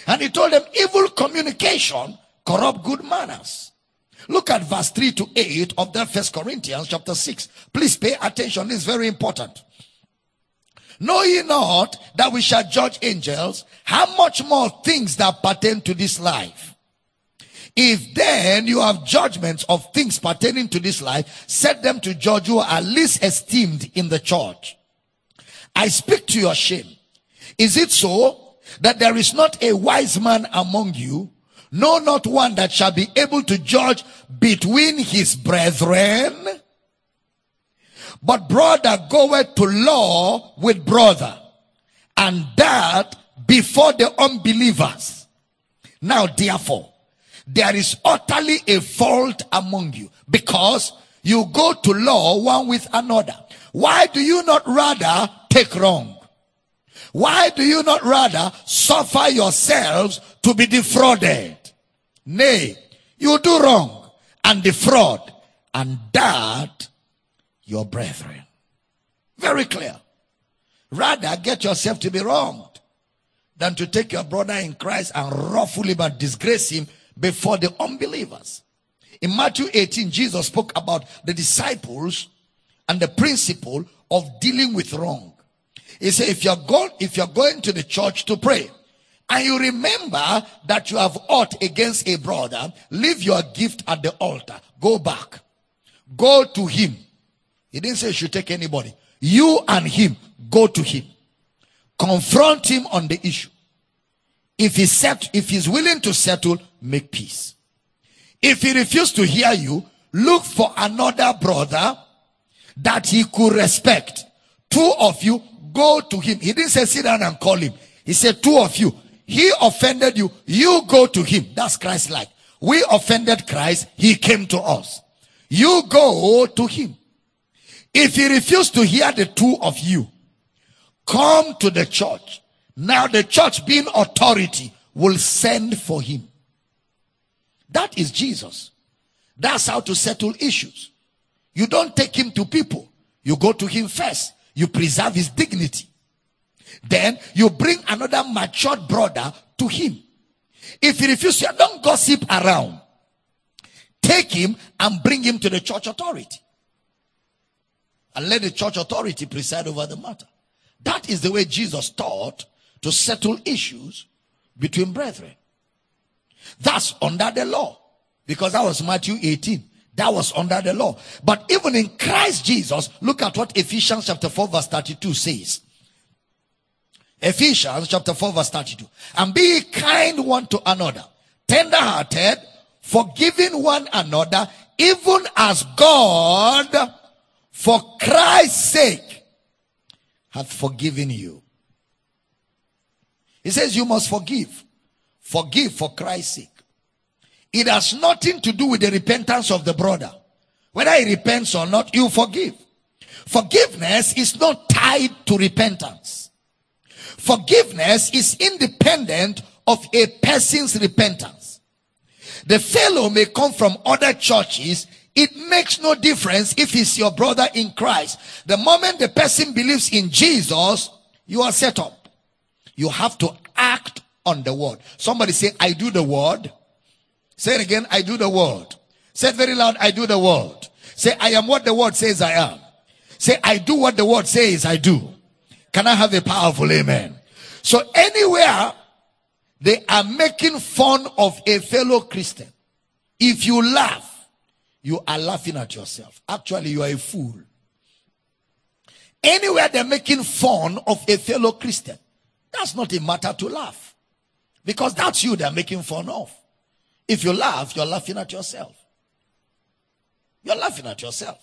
And he told them evil communication corrupt good manners. Look at verse 3 to 8 of that first Corinthians chapter 6. Please pay attention. This is very important. Know ye not that we shall judge angels? How much more things that pertain to this life? If then you have judgments of things pertaining to this life, set them to judge who are least esteemed in the church. I speak to your shame. Is it so that there is not a wise man among you? No, not one that shall be able to judge between his brethren. But brother goeth to law with brother, and that before the unbelievers. Now, therefore, there is utterly a fault among you because you go to law one with another. Why do you not rather take wrong? Why do you not rather suffer yourselves to be defrauded? Nay, you do wrong and defraud and that your brethren. Very clear. Rather get yourself to be wronged than to take your brother in Christ and him and disgrace him before the unbelievers. In Matthew 18, Jesus spoke about the disciples and the principle of dealing with wrong. He said, if you're going, if you're going to the church to pray and you remember that you have ought against a brother, leave your gift at the altar. Go back. Go to him. He didn't say you should take anybody. You and him, go to him. Confront him on the issue. If he set, if he's willing to settle, make peace. If he refuses to hear you, look for another brother that he could respect. Two of you go to him. He didn't say sit down and call him. He said two of you. He offended you. You go to him. That's Christ like. We offended Christ. He came to us. You go to him. If he refused to hear the two of you, come to the church. Now the church being authority will send for him. That is Jesus. That's how to settle issues. You don't take him to people. You go to him first. You preserve his dignity. Then you bring another matured brother to him. If he refuses, don't gossip around. Take him and bring him to the church authority. and let the church authority preside over the matter. That is the way Jesus taught to settle issues between brethren. That's under the law. Because that was Matthew 18. That was under the law. But even in Christ Jesus, look at what Ephesians chapter 4 verse 32 says. Ephesians chapter 4 verse 32. And be kind one to another, tender hearted, forgiving one another, even as God, for Christ's sake, hath forgiven you. He says you must forgive. Forgive for Christ's sake. It has nothing to do with the repentance of the brother. Whether he repents or not, you forgive. Forgiveness is not tied to repentance. Forgiveness is independent of a person's repentance. The fellow may come from other churches. It makes no difference if he's your brother in Christ. The moment the person believes in Jesus, you are set up. You have to act on the word. Somebody say, I do the word. Say it again, I do the word. Say it very loud, I do the word. Say, I am what the word says I am. Say, I do what the word says I do. Can I have a powerful amen? So anywhere they are making fun of a fellow Christian, if you laugh, you are laughing at yourself. Actually, you are a fool. Anywhere they're making fun of a fellow Christian, that's not a matter to laugh. Because that's you they're making fun of. If you laugh, you're laughing at yourself. You're laughing at yourself.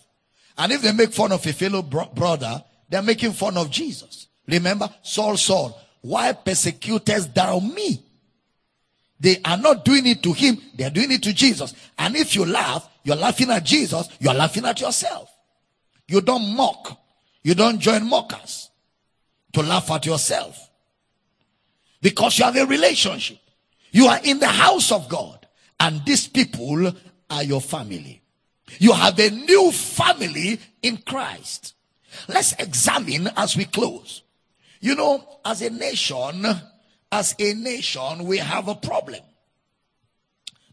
And if they make fun of a fellow bro- brother, they're making fun of Jesus. Remember, Saul, Saul, why persecutest thou me? They are not doing it to him, they're doing it to Jesus. And if you laugh, you're laughing at Jesus, you're laughing at yourself. You don't mock, you don't join mockers to laugh at yourself. Because you have a relationship. You are in the house of God. And these people are your family. You have a new family in Christ. Let's examine as we close. You know, as a nation, as a nation, we have a problem.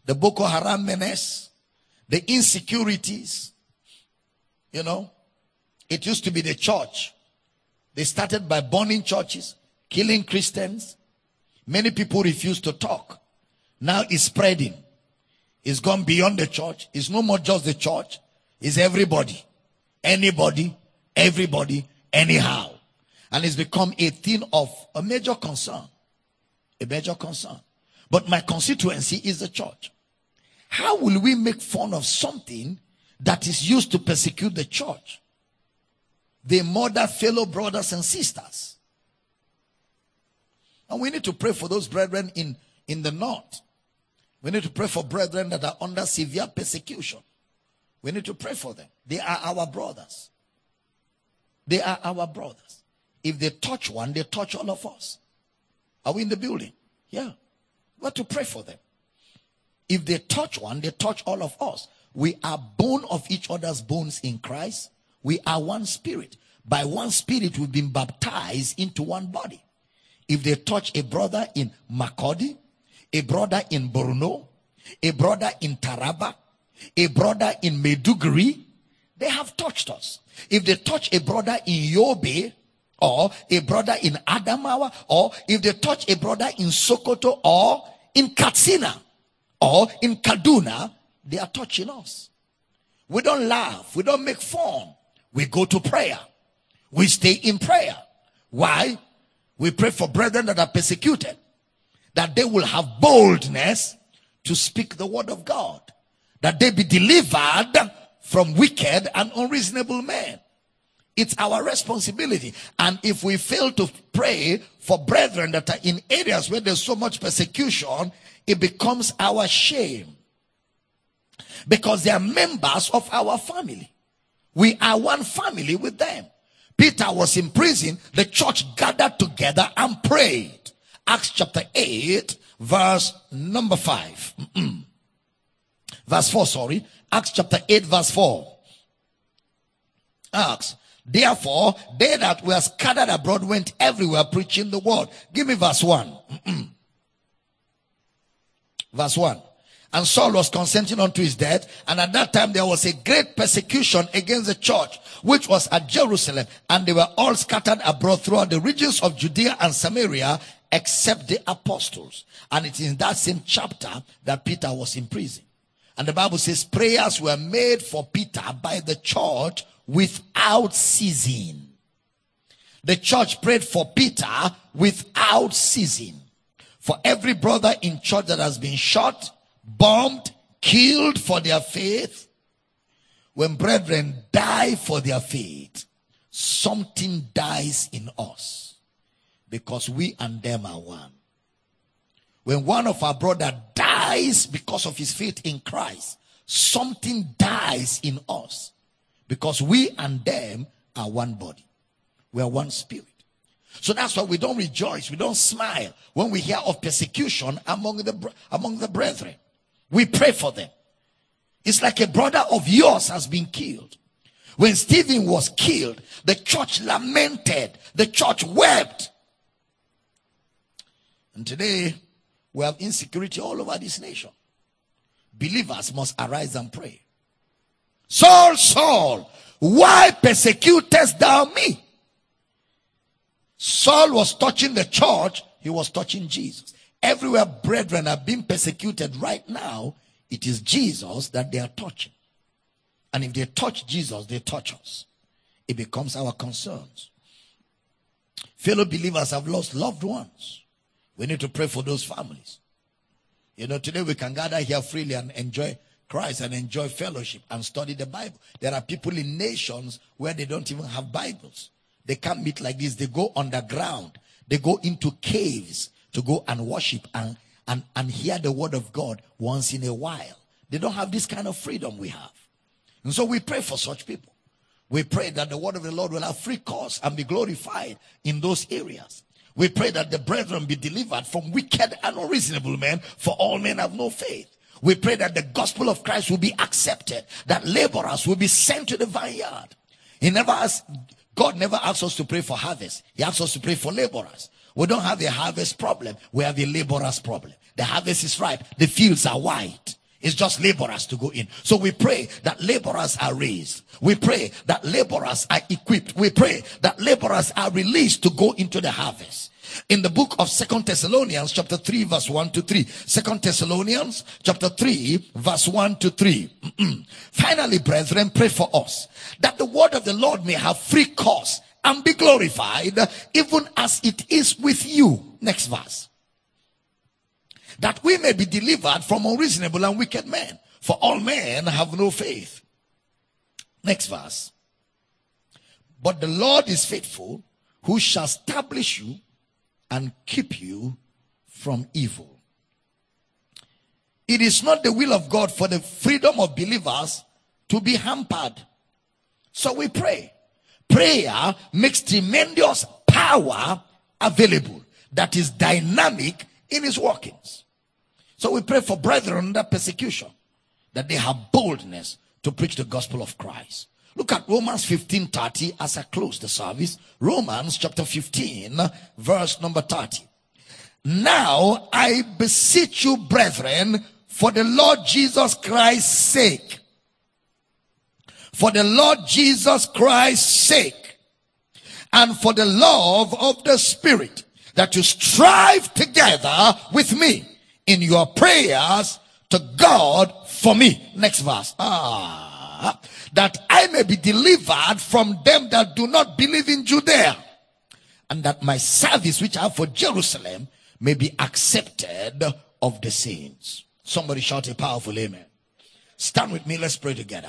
The Boko Haram menace, the insecurities, you know, it used to be the church. They started by burning churches, killing Christians, Many people refuse to talk. Now it's spreading. It's gone beyond the church. It's no more just the church. It's everybody. Anybody, everybody, anyhow. And it's become a thing of a major concern. A major concern. But my constituency is the church. How will we make fun of something that is used to persecute the church? They murder fellow brothers and sisters. And we need to pray for those brethren in, in the north. We need to pray for brethren that are under severe persecution. We need to pray for them. They are our brothers. They are our brothers. If they touch one, they touch all of us. Are we in the building? Yeah. We have to pray for them. If they touch one, they touch all of us. We are bone of each other's bones in Christ. We are one spirit. By one spirit, we've been baptized into one body. If they touch a brother in Makurdi, a brother in Borno, a brother in Taraba, a brother in Maiduguri, they have touched us. If they touch a brother in Yobe, or a brother in Adamawa, or if they touch a brother in Sokoto, or in Katsina, or in Kaduna, they are touching us. We don't laugh. We don't make fun. We go to prayer. We stay in prayer. Why? We pray for brethren that are persecuted, that they will have boldness to speak the word of God, that they be delivered from wicked and unreasonable men. It's our responsibility. And if we fail to pray for brethren that are in areas where there's so much persecution, it becomes our shame. Because they are members of our family. We are one family with them. Peter was in prison, the church gathered together and prayed. Acts chapter 8, verse number 5. verse 4, sorry. Acts chapter 8, verse 4. Acts. Therefore, they that were scattered abroad went everywhere preaching the word. Give me verse 1. verse 1. And Saul was consenting unto his death. And at that time there was a great persecution against the church, which was at Jerusalem. And they were all scattered abroad throughout the regions of Judea and Samaria, except the apostles. And it is in that same chapter that Peter was in prison. And the Bible says prayers were made for Peter by the church without ceasing. The church prayed for Peter without ceasing. For every brother in church that has been shot, bombed, killed for their faith, when brethren die for their faith, something dies in us because we and them are one. When one of our brother dies because of his faith in Christ, something dies in us because we and them are one body. We are one spirit. So that's why we don't rejoice, we don't smile when we hear of persecution among the among the brethren. We pray for them. It's like a brother of yours has been killed. When Stephen was killed, the church lamented, the church wept. And today, we have insecurity all over this nation. Believers must arise and pray. Saul, Saul, why persecutest thou me? Saul was touching the church, he was touching Jesus. Everywhere brethren are being persecuted right now, it is Jesus that they are touching. And if they touch Jesus, they touch us. It becomes our concerns. Fellow believers have lost loved ones. We need to pray for those families. You know, today we can gather here freely and enjoy Christ and enjoy fellowship and study the Bible. There are people in nations where they don't even have Bibles. They can't meet like this. They go underground. They go into caves to go and worship and, and, and hear the word of God once in a while. They don't have this kind of freedom we have. And so we pray for such people. We pray that the word of the Lord will have free course and be glorified in those areas. We pray that the brethren be delivered from wicked and unreasonable men, for all men have no faith. We pray that the gospel of Christ will be accepted, that laborers will be sent to the vineyard. He never asked, God never asks us to pray for harvest. He asks us to pray for laborers. We don't have a harvest problem. We have a laborers problem. The harvest is ripe. The fields are white. It's just laborers to go in. So we pray that laborers are raised. We pray that laborers are equipped. We pray that laborers are released to go into the harvest. In the book of Second Thessalonians chapter 3 verse 1 to 3. Second Thessalonians chapter 3 verse 1 to 3. Finally, brethren, pray for us that the word of the Lord may have free course and be glorified even as it is with you. Next verse that we may be delivered from unreasonable and wicked men. For all men have no faith. Next verse. But the Lord is faithful, who shall establish you and keep you from evil. It is not the will of God for the freedom of believers to be hampered. So we pray. Prayer makes tremendous power available that is dynamic in his workings. So we pray for brethren under persecution that they have boldness to preach the gospel of Christ. Look at Romans 15 30 as I close the service. Romans chapter 15, verse number 30. Now I beseech you, brethren, for the Lord Jesus Christ's sake. For the Lord Jesus Christ's sake. And for the love of the Spirit that you strive together with me in your prayers to God for me. Next verse. Ah, that I may be delivered from them that do not believe in Judea, and that my service which I have for Jerusalem may be accepted of the saints. Somebody shout a powerful amen. Stand with me. Let's pray together.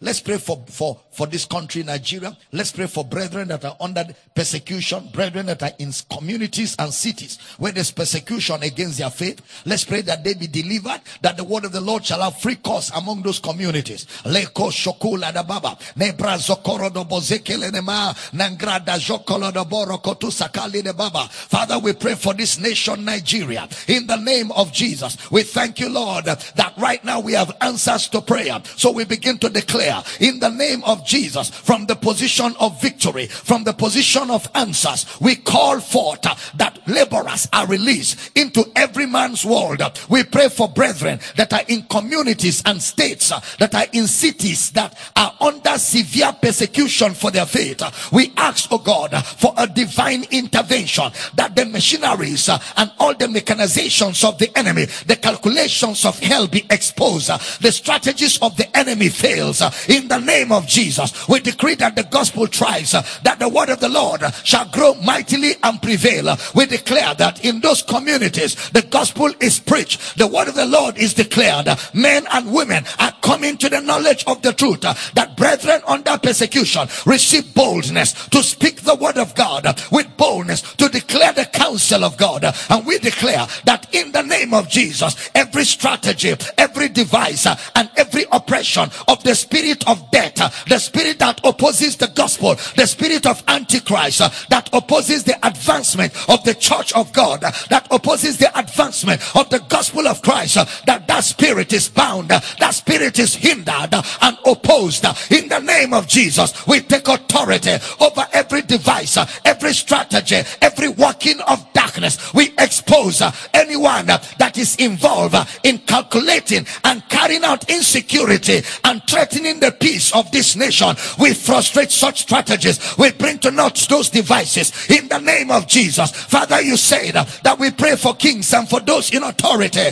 Let's pray for, for, for this country, Nigeria. Let's pray for brethren that are under persecution, brethren that are in communities and cities where there's persecution against their faith. Let's pray that they be delivered, that the word of the Lord shall have free course among those communities. Leko shokula da baba. Nebra zokoro do bozekele. Nangrada jokolo do kotu sakali de baba. Father, we pray for this nation, Nigeria. In the name of Jesus, we thank you, Lord, that right now we have answers to prayer. So we begin to declare in the name of Jesus from the position of victory, from the position of answers, we call forth that laborers are released into every man's world. We pray for brethren that are in communities and states that are in cities that are under severe persecution for their faith. We ask, oh God, for a divine intervention that the machineries and all the mechanizations of the enemy, the calculations of hell be exposed, Uh, the strategies of the enemy fails. Uh, in the name of Jesus, we decree that the gospel thrives, uh, that the word of the Lord shall grow mightily and prevail. We declare that in those communities, the gospel is preached, the word of the Lord is declared. Men and women are coming to the knowledge of the truth that brethren under persecution receive boldness to speak the word of God with boldness to declare the counsel of God. And we declare that in the name of Jesus, every strategy, every device, uh, and every oppression of the spirit of death, uh, the spirit that opposes the gospel, the spirit of antichrist uh, that opposes the advancement of the church of God, that opposes the advancement of the gospel of Christ, that that spirit is bound, that spirit is hindered and opposed. In the name of Jesus, we take authority over every device, every strategy, every working of darkness. We expose anyone that is involved in calculating and carrying out insecurity and threatening the peace of this nation. We frustrate such strategies. We bring to naught those devices in the name of Jesus. Father, you said that we pray for kings and for those in authority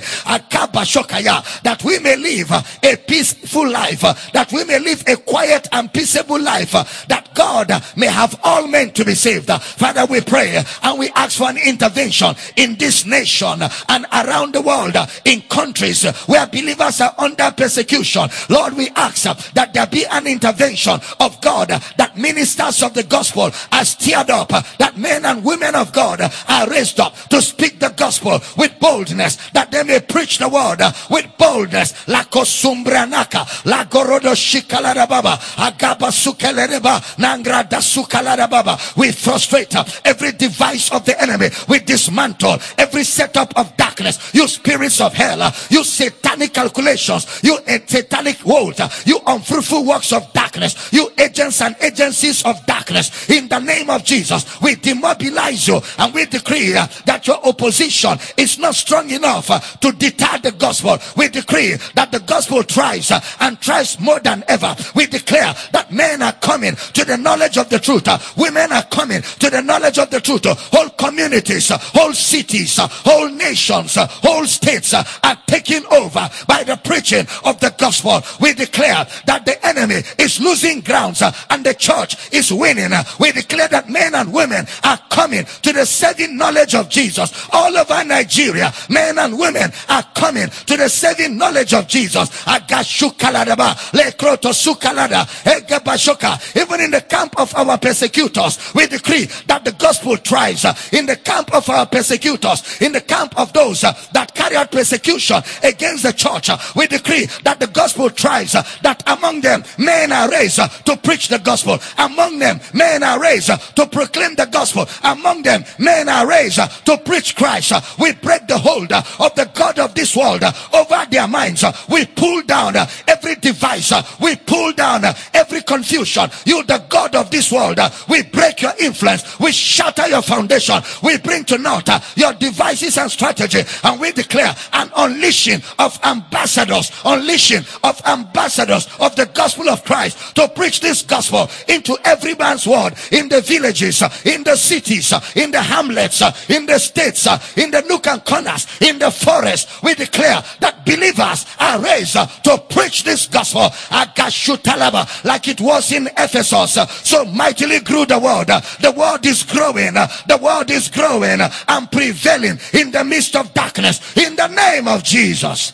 that we may live a peaceful life, that we may live a quiet and peaceable life, that God may have all men to be saved. Father, we pray and we ask for an intervention in this nation and around the world in countries where believers are under persecution. Lord, we ask uh, that there be an intervention of God uh, that ministers of the gospel are stirred up, uh, that men and women of God are raised up to speak the gospel with boldness, that they may preach the word with boldness. La kosumbranaka, la shikalarababa, agaba sukelereba, nangrada sukalarababa. We frustrate every device of the enemy. We dismantle every setup of darkness. You spirits of hell, you satanic calculations, you satanic world, you unfruitful works of darkness, you agents and agencies of darkness. In the name of Jesus, we demobilize you and we decree uh, that your opposition is not strong enough uh, to deter the gospel. We decree that the gospel thrives uh, and thrives more than ever. We declare that men are coming to the knowledge of the truth, women are coming to the knowledge of the truth, whole communities, whole cities, whole nations, whole states are taken over by the preaching of the gospel. We declare that the enemy is losing grounds uh, and the church is winning. Uh, we declare that men and women are coming to the saving knowledge of Jesus all over Nigeria. Men and women are coming to the saving knowledge of Jesus. Even in the camp of our persecutors, we decree that the gospel thrives. Uh, in the camp of our persecutors, in the camp of those that carry out persecution against the church, we decree that the gospel thrives. Uh, that among them men are raised uh, to preach the gospel. Among them men are raised uh, to proclaim the gospel. Among them men are raised to preach Christ. We break the hold of the God of this world over their minds. We pull down every device. We pull down every confusion. You, the God of this world, we break your influence. We shatter your foundation. We bring to naught your devices and strategy. And we declare an unleashing of ambassadors, unleashing of ambassadors of the gospel of Christ to preach this gospel into every man's world, in the villages, in the cities, in the hamlets, in the states, in the nook and corners, in the forest. We declare that believers are raised to preach this gospel like it was in Ephesus. So mightily grew the world. The world is growing. The world is growing and prevailing in the midst of darkness. In the name of Jesus.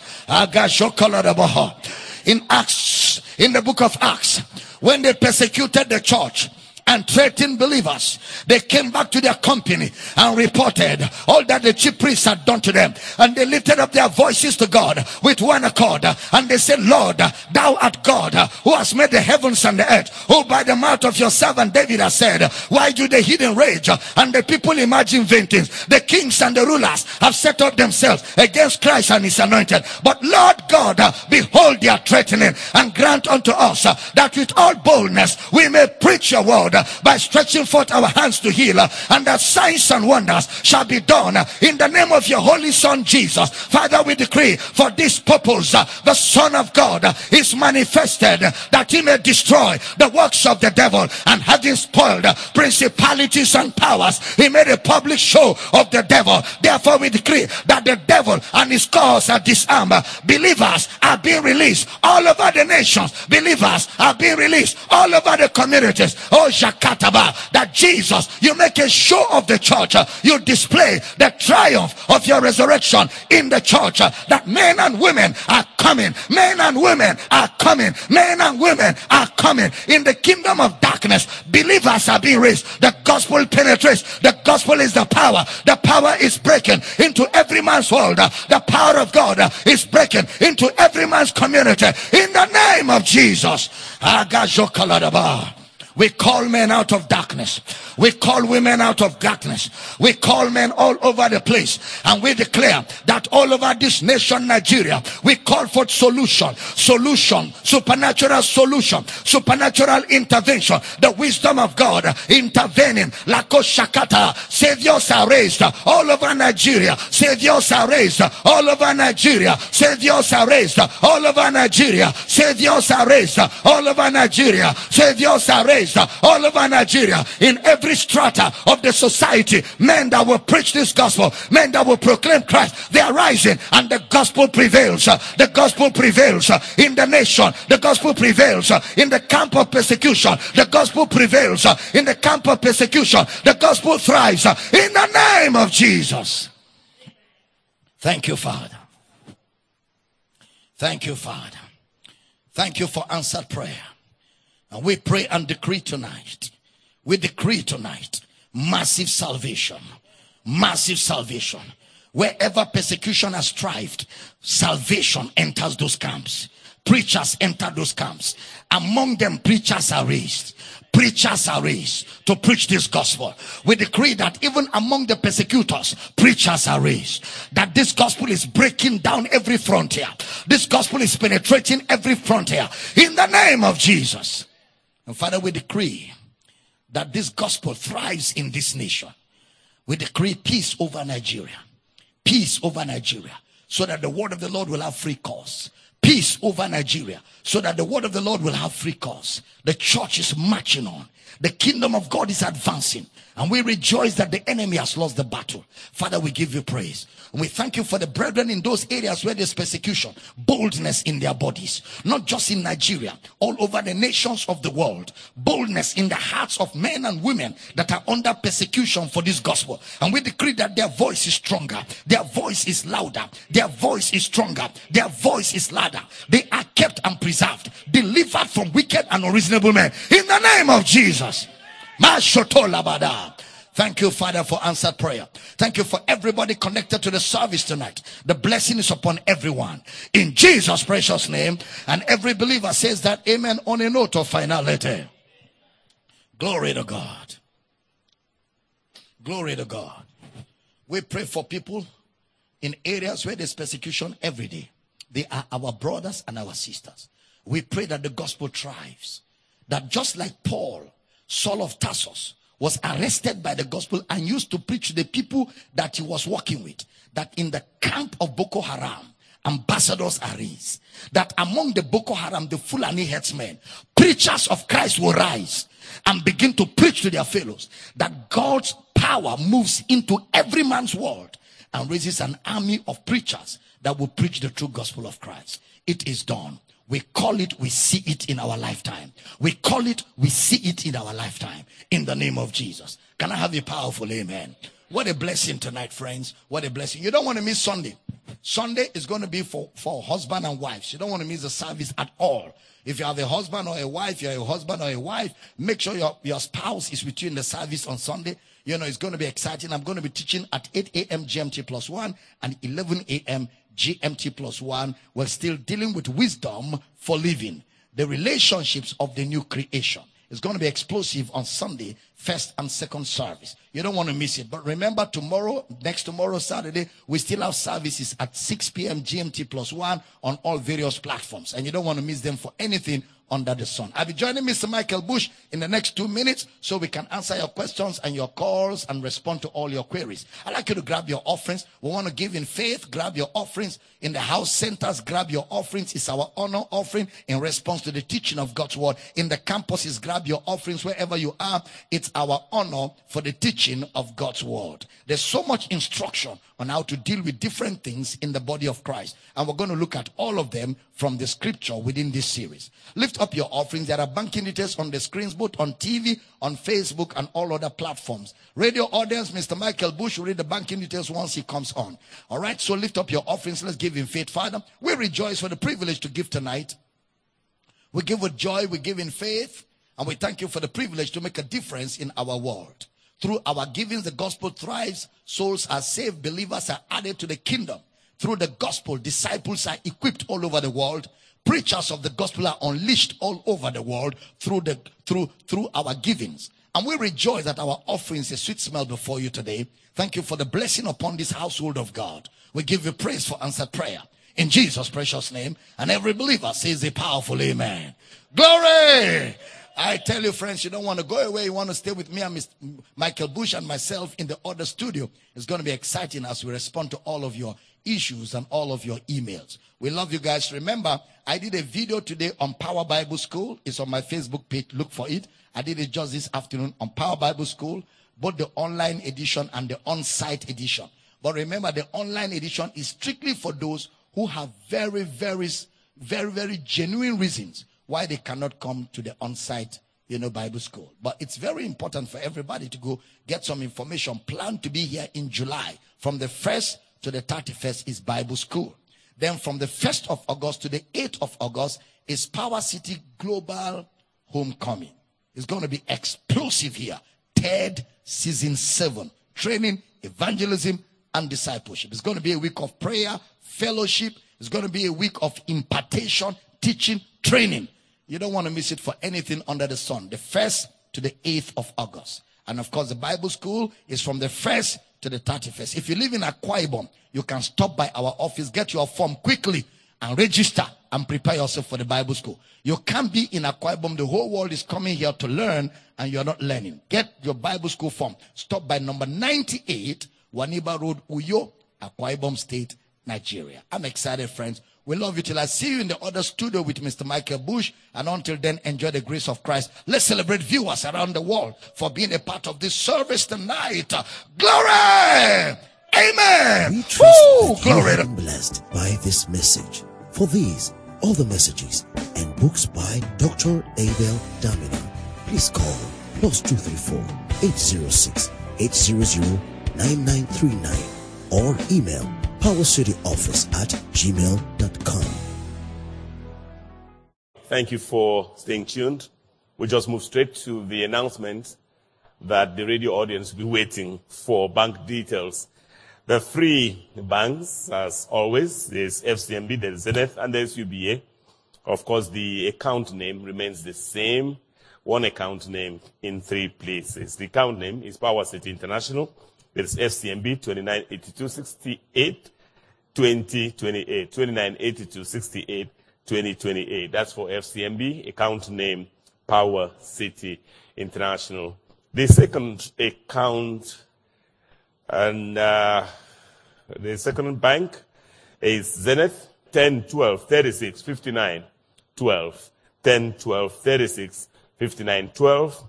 In Acts, in the book of Acts, when they persecuted the church and threatened believers. They came back to their company and reported all that the chief priests had done to them. And they lifted up their voices to God with one accord. And they said, Lord, thou art God who has made the heavens and the earth, who by the mouth of your servant David has said, Why do the hidden rage and the people imagine vain things? The kings and the rulers have set up themselves against Christ and his anointed. But Lord God, behold their threatening and grant unto us that with all boldness we may preach your word Uh, by stretching forth our hands to heal uh, and that signs and wonders shall be done uh, in the name of your holy son Jesus. Father, we decree for this purpose the Son of God is manifested that he may destroy the works of the devil and having spoiled principalities and powers, he made a public show of the devil. Therefore, we decree that the devil and his cause are disarmed. Believers are being released all over the nations. Believers are being released all over the communities. Oh, that Jesus, you make a show of the church. You display the triumph of your resurrection in the church. That men and women are coming. Men and women are coming. Men and women are coming. In the kingdom of darkness, believers are being raised. The gospel penetrates. The gospel is the power. The power is breaking into every man's world. The power of God is breaking into every man's community. In the name of Jesus. We call men out of darkness. We call women out of darkness. We call men all over the place. And we declare that all over this nation, Nigeria, we call for solution, solution, supernatural solution, supernatural intervention. The wisdom of God intervening. Lako Shakata. Saviors are raised all over Nigeria. Saviors are raised all over Nigeria. Saviors are raised all over Nigeria. Saviors are raised all over Nigeria. Saviors are raised all over Nigeria. In every strata of the society, men that will preach this gospel, men that will proclaim Christ, they are rising and the gospel prevails. The gospel prevails in the nation. The gospel prevails in the camp of persecution. The gospel prevails in the camp of persecution. The gospel thrives in the name of Jesus. Thank you, Father. Thank you, Father. Thank you for answered prayer. And we pray and decree tonight. We decree tonight massive salvation. Massive salvation. Wherever persecution has thrived, salvation enters those camps. Preachers enter those camps. Among them, preachers are raised preachers are raised to preach this gospel. We decree that even among the persecutors, preachers are raised. That this gospel is breaking down every frontier. This gospel is penetrating every frontier. In the name of Jesus. And Father, we decree that this gospel thrives in this nation. We decree peace over Nigeria. Peace over Nigeria. So that the word of the Lord will have free course. Peace over Nigeria. So that the word of the Lord will have free course. The church is marching on. The kingdom of God is advancing. And we rejoice that the enemy has lost the battle. Father, we give you praise. We thank you for the brethren in those areas where there's persecution, boldness in their bodies, not just in Nigeria, all over the nations of the world, boldness in the hearts of men and women that are under persecution for this gospel. And we decree that their voice is stronger, their voice is louder, their voice is stronger, their voice is louder. They are kept and preserved, delivered from wicked and unreasonable men. In the name of Jesus. Thank you, Father, for answered prayer. Thank you for everybody connected to the service tonight. The blessing is upon everyone. In Jesus' precious name. And every believer says that amen on a note of finality. Glory to God. Glory to God. We pray for people in areas where there's persecution every day. They are our brothers and our sisters. We pray that the gospel thrives. That just like Paul Saul of Tarsus, was arrested by the gospel and used to preach to the people that he was working with. That in the camp of Boko Haram, ambassadors are raised. That among the Boko Haram, the Fulani headsmen, preachers of Christ will rise and begin to preach to their fellows. That God's power moves into every man's world and raises an army of preachers that will preach the true gospel of Christ. It is done. We call it, we see it in our lifetime. We call it, we see it in our lifetime. In the name of Jesus. Can I have a powerful amen? What a blessing tonight, friends. What a blessing. You don't want to miss Sunday. Sunday is going to be for, for husband and wives. You don't want to miss the service at all. If you have a husband or a wife, you're a husband or a wife, make sure your, your spouse is with you in the service on Sunday. You know, it's going to be exciting. I'm going to be teaching at 8 a.m. GMT plus one and 11 a.m. GMT plus one. We're still dealing with wisdom for living, the relationships of the new creation. It's going to be explosive on Sunday, first and second service. You don't want to miss it. But remember, tomorrow, next tomorrow, Saturday, we still have services at 6 p.m. GMT plus one on all various platforms. And you don't want to miss them for anything under the sun. I'll be joining Mr. Michael Bush in the next two minutes so we can answer your questions and your calls and respond to all your queries. I'd like you to grab your offerings. We want to give in faith. Grab your offerings in the house centers. Grab your offerings. It's our honor offering in response to the teaching of God's word. In the campuses, grab your offerings wherever you are. It's our honor for the teaching of God's word. There's so much instruction on how to deal with different things in the body of Christ. And we're going to look at all of them from the scripture within this series. Lift up your offerings. There are banking details on the screens, both on TV, on Facebook, and all other platforms. Radio audience, Mr. Michael Bush will read the banking details once he comes on. All right, so lift up your offerings. Let's give him faith. Father, we rejoice for the privilege to give tonight. We give with joy, we give in faith, and we thank you for the privilege to make a difference in our world. Through our givings, the gospel thrives, souls are saved, believers are added to the kingdom. Through the gospel, disciples are equipped all over the world. Preachers of the gospel are unleashed all over the world through the through through our givings. And we rejoice that our offering is a sweet smell before you today. Thank you for the blessing upon this household of God. We give you praise for answered prayer. In Jesus' precious name. And every believer says a powerful amen. Glory! I tell you, friends, you don't want to go away. You want to stay with me and Mr. Michael Bush and myself in the other studio. It's going to be exciting as we respond to all of your issues and all of your emails. We love you guys. Remember, I did a video today on Power Bible School. It's on my Facebook page. Look for it. I did it just this afternoon on Power Bible School, both the online edition and the on-site edition. But remember, the online edition is strictly for those who have very, very, very, very genuine reasons why they cannot come to the on-site, you know, Bible school. But it's very important for everybody to go get some information. Plan to be here in July. From the 1st to the 31st is Bible school. Then from the 1st of August to the 8th of August is Power City Global Homecoming. It's going to be explosive here. Third season seven. Training, evangelism, and discipleship. It's going to be a week of prayer, fellowship. It's going to be a week of impartation, teaching, training. You don't want to miss it for anything under the sun. The 1st to the 8th of August. And of course, the Bible school is from the 1st to the 31st. If you live in Akwa Ibom, you can stop by our office, get your form quickly, and register and prepare yourself for the Bible school. You can't be in Akwa Ibom. The whole world is coming here to learn, and you're not learning. Get your Bible school form. Stop by number 98, Nwaniba Road, Uyo, Akwa Ibom State, Nigeria. I'm excited, friends. We love you till I see you in the other studio with Mr. Michael Bush. And until then, enjoy the grace of Christ. Let's celebrate viewers around the world for being a part of this service tonight. Glory! Amen! We Woo! Glory! been blessed by this message. For these, all the messages, and books by Dr. Abel Damina, please call plus 234 806 800 9939 or email powercityoffice at gmail.com. Thank you for staying tuned. We just move straight to the announcement that the radio audience will be waiting for bank details. The three banks, as always, there's FCMB, there's Zenith, and there's UBA. Of course, the account name remains the same. One account name in three places. The account name is Power City International. It's FCMB 298268 2028. 298268 2028. That's for FCMB. Account name Power City International. The second account and uh, the second bank is Zenith 10 12 36 59 12. 10 12 36 59 12.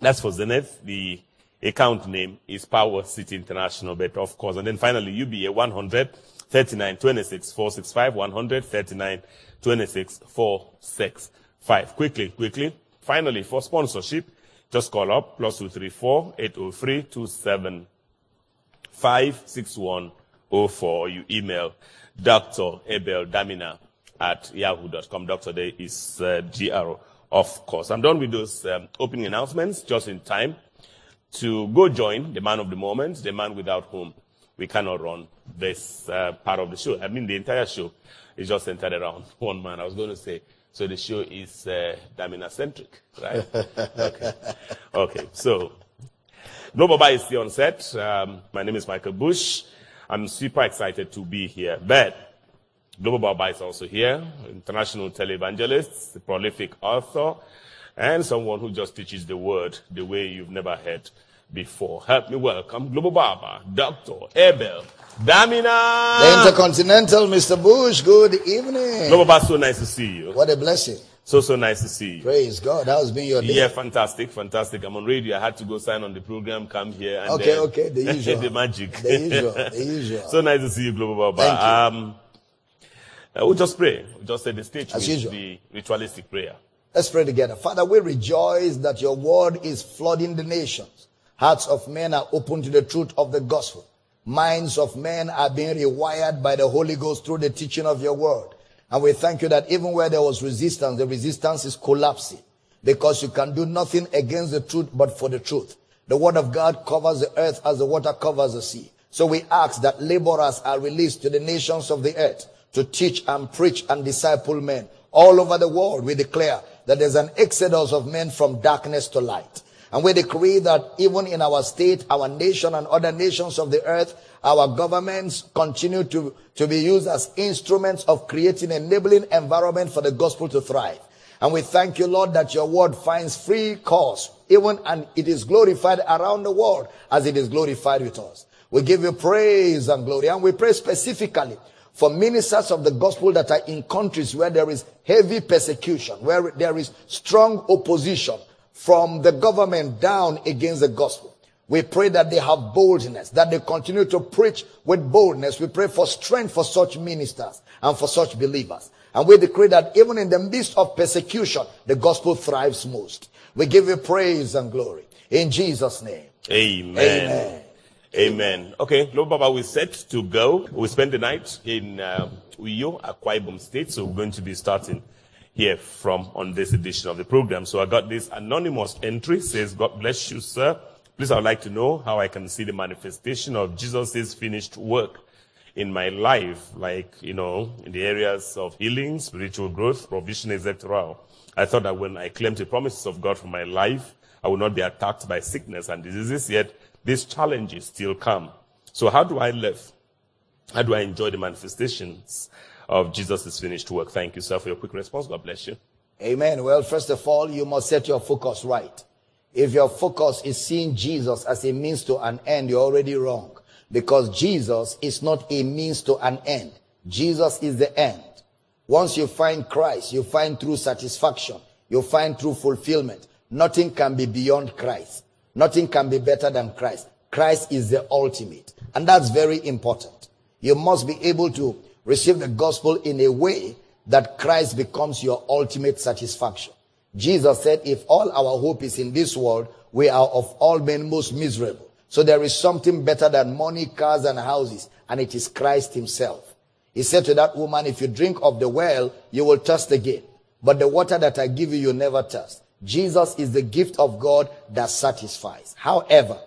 That's for Zenith. The account name is Power City International, but of course. And then finally, UBA 100 39 26 465 100 39 26 465. Quickly, quickly. Finally, for sponsorship, just call up plus 234 803 27 561 04. You email Dr. Abel Damina at yahoo.com. Dr. Day is uh, GR, of course. I'm done with those um, opening announcements just in time to go join the man of the moment, the man without whom we cannot run this uh, part of the show. I mean, the entire show is just centered around one man. I was going to say, so the show is uh, Damina centric, right? okay. Okay. So, Global Bar is on set. Um, my name is Michael Bush. I'm super excited to be here. But Global Bar is also here, international televangelist, prolific author, and someone who just teaches the word the way you've never heard before. Help me welcome Global Barber, Dr. Abel Damina. The Intercontinental Mr. Bush, good evening. Global Bar, so nice to see you. What a blessing. So, so nice to see you. Praise God. How's been your day? Yeah, fantastic, fantastic. I'm on radio. I had to go sign on the program, come here. And Okay, then- okay, the usual. the magic. The usual, the usual. so nice to see you, Global Barber. Thank you. Um, uh, we'll just pray. We'll just set the stage As with usual. the ritualistic prayer. Let's pray together. Father, we rejoice that your word is flooding the nations. Hearts of men are open to the truth of the gospel. Minds of men are being rewired by the Holy Ghost through the teaching of your word. And we thank you that even where there was resistance, the resistance is collapsing because you can do nothing against the truth but for the truth. The word of God covers the earth as the water covers the sea. So we ask that laborers are released to the nations of the earth to teach and preach and disciple men. All over the world, we declare that there's an exodus of men from darkness to light. And we decree that even in our state, our nation, and other nations of the earth, our governments continue to, to be used as instruments of creating enabling environment for the gospel to thrive. And we thank you, Lord, that your word finds free course, even and it is glorified around the world as it is glorified with us. We give you praise and glory. And we pray specifically for ministers of the gospel that are in countries where there is heavy persecution, where there is strong opposition from the government down against the gospel. We pray that they have boldness, that they continue to preach with boldness. We pray for strength for such ministers and for such believers. And we decree that even in the midst of persecution, the gospel thrives most. We give you praise and glory. In Jesus' name. Amen. Amen. Amen. Okay, Lord Baba, we're set to go. We spend the night in uh, Uyo, Akwa Ibom State, so we're going to be starting here from on this edition of the program. So I got this anonymous entry, says, God bless you, sir. Please, I would like to know how I can see the manifestation of Jesus' finished work in my life, like, you know, in the areas of healing, spiritual growth, provision, etc. I thought that when I claimed the promises of God for my life, I would not be attacked by sickness and diseases, yet these challenges still come. So how do I live? How do I enjoy the manifestations of Jesus' finished work? Thank you, sir, for your quick response. God bless you. Amen. Well, first of all, you must set your focus right. If your focus is seeing Jesus as a means to an end, you're already wrong. Because Jesus is not a means to an end. Jesus is the end. Once you find Christ, you find true satisfaction. You find true fulfillment. Nothing can be beyond Christ. Nothing can be better than Christ. Christ is the ultimate. And that's very important. You must be able to receive the gospel in a way that Christ becomes your ultimate satisfaction. Jesus said, if all our hope is in this world, we are of all men most miserable. So there is something better than money, cars, and houses, and it is Christ himself. He said to that woman, if you drink of the well, you will thirst again. But the water that I give you, you never thirst. Jesus is the gift of God that satisfies. However,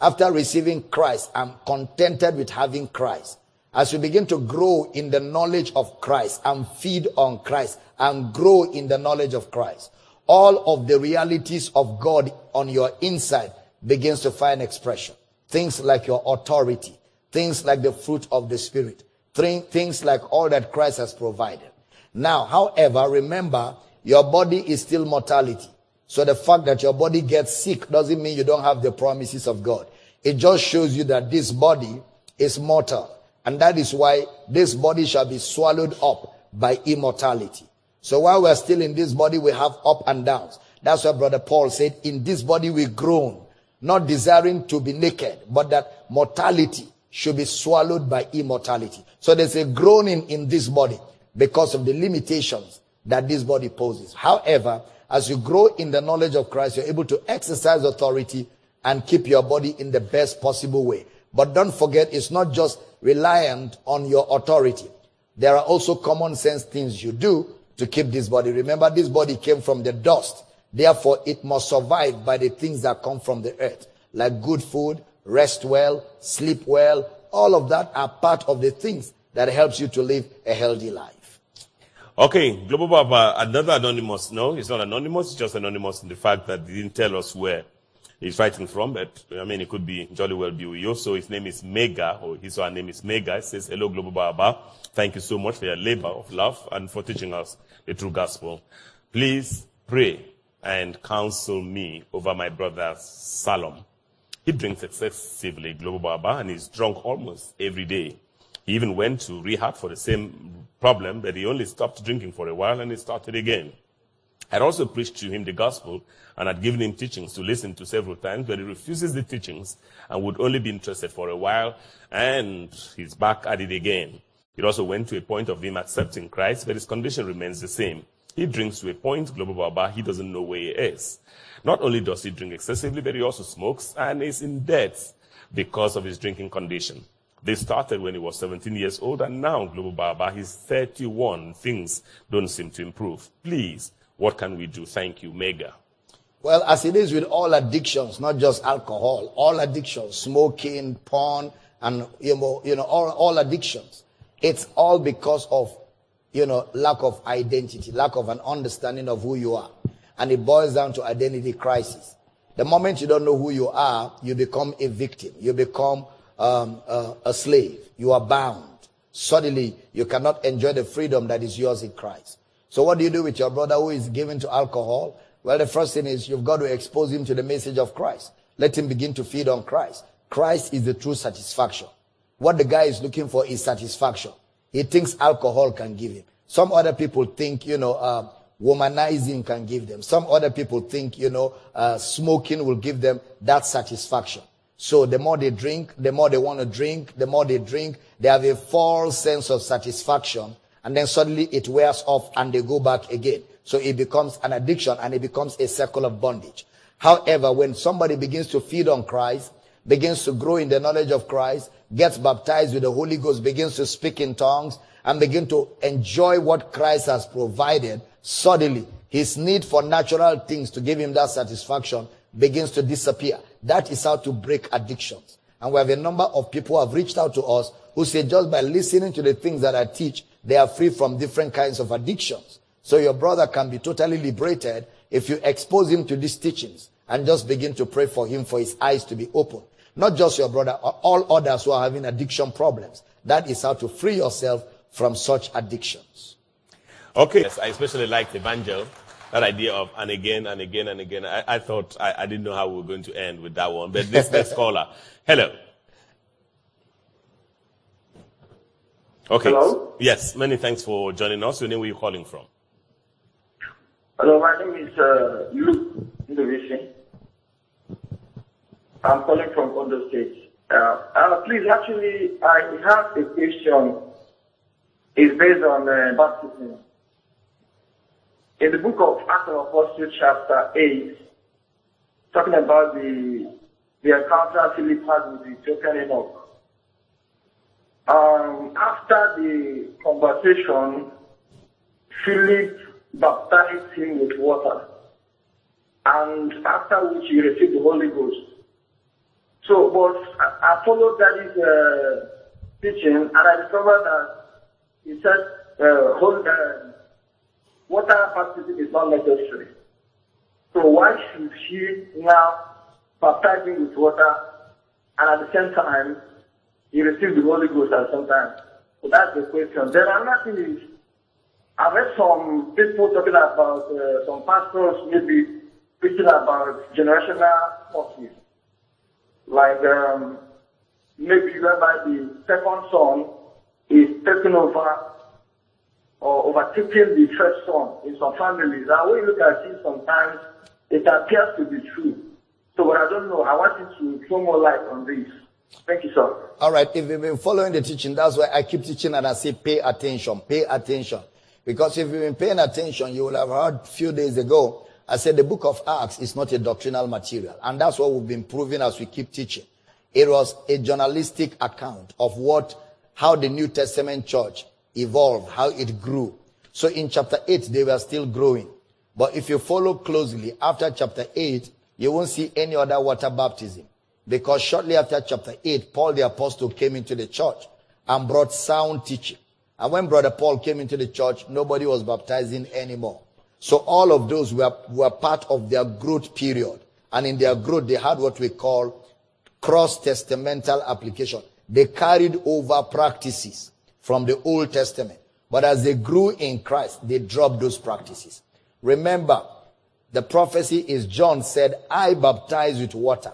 after receiving Christ, I'm contented with having Christ. As you begin to grow in the knowledge of Christ and feed on Christ and grow in the knowledge of Christ, all of the realities of God on your inside begins to find expression. Things like your authority, things like the fruit of the Spirit, thing- things like all that Christ has provided. Now, however, remember, your body is still mortality. So the fact that your body gets sick doesn't mean you don't have the promises of God. It just shows you that this body is mortal. And that is why this body shall be swallowed up by immortality. So while we're still in this body, we have up and downs. That's why brother Paul said, in this body we groan, not desiring to be naked, but that mortality should be swallowed by immortality. So there's a groaning in this body because of the limitations that this body poses. However, as you grow in the knowledge of Christ, you're able to exercise authority and keep your body in the best possible way. But don't forget, it's not just reliant on your authority. There are also common sense things you do to keep this body. Remember, this body came from the dust. Therefore, it must survive by the things that come from the earth, like good food, rest well, sleep well. All of that are part of the things that helps you to live a healthy life. Okay, Global Baba, another anonymous. No, it's not anonymous, it's just anonymous in the fact that they didn't tell us where he's writing from, but I mean, it could be jolly well be you. So his name is Mega, or his or her name is Mega. It says, Hello, Global Baba. Thank you so much for your labor of love and for teaching us the true gospel. Please pray and counsel me over my brother Salom. He drinks excessively, Global Baba, and he's drunk almost every day. He even went to rehab for the same problem, but he only stopped drinking for a while and he started again. I'd also preached to him the gospel and had given him teachings to listen to several times, but he refuses the teachings and would only be interested for a while, and he's back at it again. It also went to a point of him accepting Christ, but his condition remains the same. He drinks to a point, Global Baba, he doesn't know where he is. Not only does he drink excessively, but he also smokes and is in debt because of his drinking condition. This started when he was 17 years old, and now, Global Baba, he's 31. Things don't seem to improve. Please, what can we do? Thank you, Mega. Well, as it is with all addictions, not just alcohol, all addictions, smoking, porn, and you know, you know all, all addictions, it's all because of you know lack of identity, lack of an understanding of who you are, and it boils down to identity crisis. The moment you don't know who you are, you become a victim. You become um, uh, a slave. You are bound. Suddenly, you cannot enjoy the freedom that is yours in Christ. So, what do you do with your brother who is given to alcohol? Well, the first thing is you've got to expose him to the message of Christ. Let him begin to feed on Christ. Christ is the true satisfaction. What the guy is looking for is satisfaction. He thinks alcohol can give him. Some other people think, you know, uh, womanizing can give them. Some other people think, you know, uh, smoking will give them that satisfaction. So the more they drink, the more they want to drink, the more they drink, they have a false sense of satisfaction. And then suddenly it wears off and they go back again. So it becomes an addiction and it becomes a circle of bondage. However, when somebody begins to feed on Christ, begins to grow in the knowledge of Christ, gets baptized with the Holy Ghost, begins to speak in tongues, and begin to enjoy what Christ has provided, suddenly his need for natural things to give him that satisfaction begins to disappear. That is how to break addictions. And we have a number of people who have reached out to us who say just by listening to the things that I teach, they are free from different kinds of addictions. So your brother can be totally liberated if you expose him to these teachings and just begin to pray for him for his eyes to be open. Not just your brother, uh, all others who are having addiction problems. That is how to free yourself from such addictions. Okay, yes, I especially liked Evangel that idea of and again and again and again. I, I thought I, I, didn't know how we were going to end with that one, but this next caller. Hello. Okay. Hello. Yes. Many thanks for joining us. Your name? Where you calling from? Hello. My name is uh, Luke Ndovisi. I'm calling from Ondo State. Uh, uh, please, actually, I have a question. It's based on uh, baptism. In the book of Acts of Apostles, chapter 8, talking about the, the encounter Philip had with the Ethiopian eunuch. Um, after the conversation, Philip baptized him with water, and after which he received the Holy Ghost. So, but I, I followed that uh, teaching, and I discovered that he said, uh, hold, uh, water baptism is not necessary. So why should she now baptize him with water and at the same time he receive the Holy Ghost at some time? So that's the question. Then another thing is, I've heard some people talking about uh, some pastors maybe preaching about generational curses. Like um, maybe whereby the second son is taking over or overtaking the first son in some families. And when you look at it sometimes, it appears to be true. So but I don't know. I want you to throw more light on this. Thank you, sir. All right. If you've been following the teaching, that's why I keep teaching and I say pay attention, pay attention. Because if you've been paying attention, you will have heard a few days ago, I said the book of Acts is not a doctrinal material. And that's what we've been proving as we keep teaching. It was a journalistic account of what how the New Testament church evolved, how it grew. So in chapter 8, they were still growing. But if you follow closely, after chapter 8, you won't see any other water baptism. Because shortly after chapter 8, Paul the apostle came into the church and brought sound teaching. And when brother Paul came into the church, nobody was baptizing anymore. So all of those were, were part of their growth period. And in their growth, they had what we call cross-testamental application. They carried over practices from the Old Testament. But as they grew in Christ, they dropped those practices. Remember, the prophecy is John said, I baptize with water,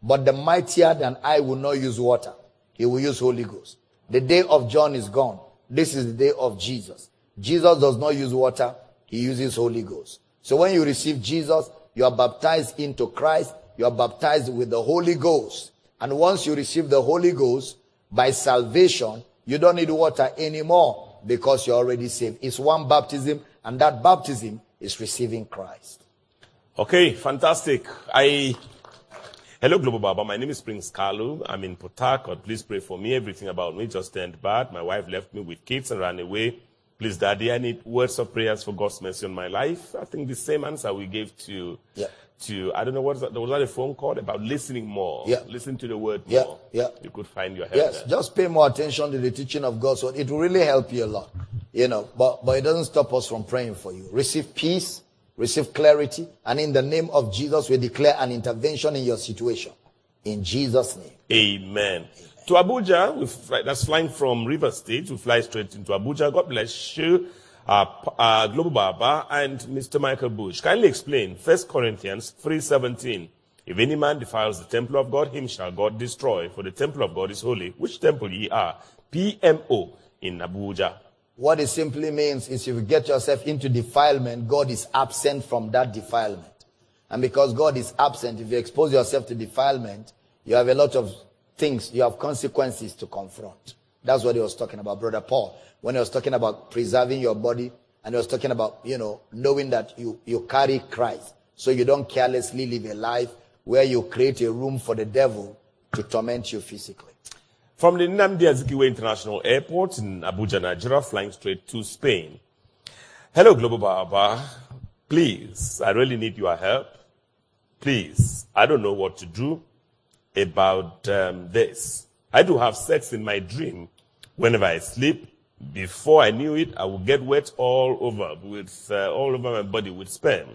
but the mightier than I will not use water. He will use Holy Ghost. The day of John is gone. This is the day of Jesus. Jesus does not use water. He uses Holy Ghost. So when you receive Jesus, you are baptized into Christ. You are baptized with the Holy Ghost. And once you receive the Holy Ghost by salvation, you don't need water anymore because you're already saved. It's one baptism and that baptism is receiving Christ. Okay, fantastic. I Hello, Global Baba. My name is Prince Kalu. I'm in Port Harcourt. Please pray for me. Everything about me just turned bad. My wife left me with kids and ran away. Please, Daddy, I need words of prayers for God's mercy on my life. I think the same answer we gave to, Yeah. To I don't know what was that, was that a phone call about listening more. Yeah. Listen to the word more. yeah. Yeah. You could find your help Yes, there. just pay more attention to the teaching of God. So it will really help you a lot. You know, but, but it doesn't stop us from praying for you. Receive peace, receive clarity, and in the name of Jesus, we declare an intervention in your situation. In Jesus' name. Amen. To Abuja, we fly, that's flying from River State. We fly straight into Abuja. God bless you, uh, uh, Global Baba and Mr. Michael Bush. Kindly explain 1 Corinthians 3.17. If any man defiles the temple of God, him shall God destroy, for the temple of God is holy. Which temple ye are? PMO in Abuja. What it simply means is if you get yourself into defilement, God is absent from that defilement. And because God is absent, if you expose yourself to defilement, you have a lot of things, you have consequences to confront. That's what he was talking about, Brother Paul, when he was talking about preserving your body, and he was talking about, you know, knowing that you, you carry Christ. So you don't carelessly live a life where you create a room for the devil to torment you physically. From the Nnamdi Azikiwe International Airport in Abuja, Nigeria, flying straight to Spain. Hello, Global Baba. Please, I really need your help. Please, I don't know what to do about um, this. I do have sex in my dream whenever I sleep. Before I knew it, I would get wet all over with uh, all over my body with sperm.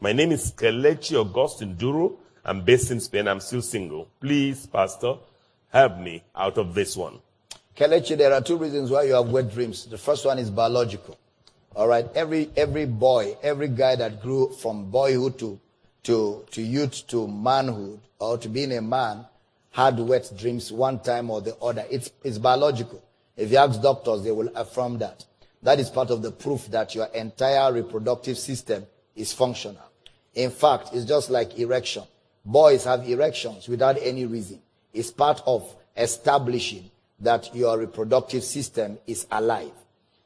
My name is Kelechi Augustine Duro. I'm based in Spain. I'm still single. Please, Pastor, help me out of this one. Kelechi, there are two reasons why you have wet dreams. The first one is biological. All right. Every, every boy, every guy that grew from boyhood to, to, to youth to manhood or to being a man had wet dreams one time or the other. It's, it's biological. If you ask doctors, they will affirm that. That is part of the proof that your entire reproductive system is functional. In fact, it's just like erection. Boys have erections without any reason. It's part of establishing that your reproductive system is alive.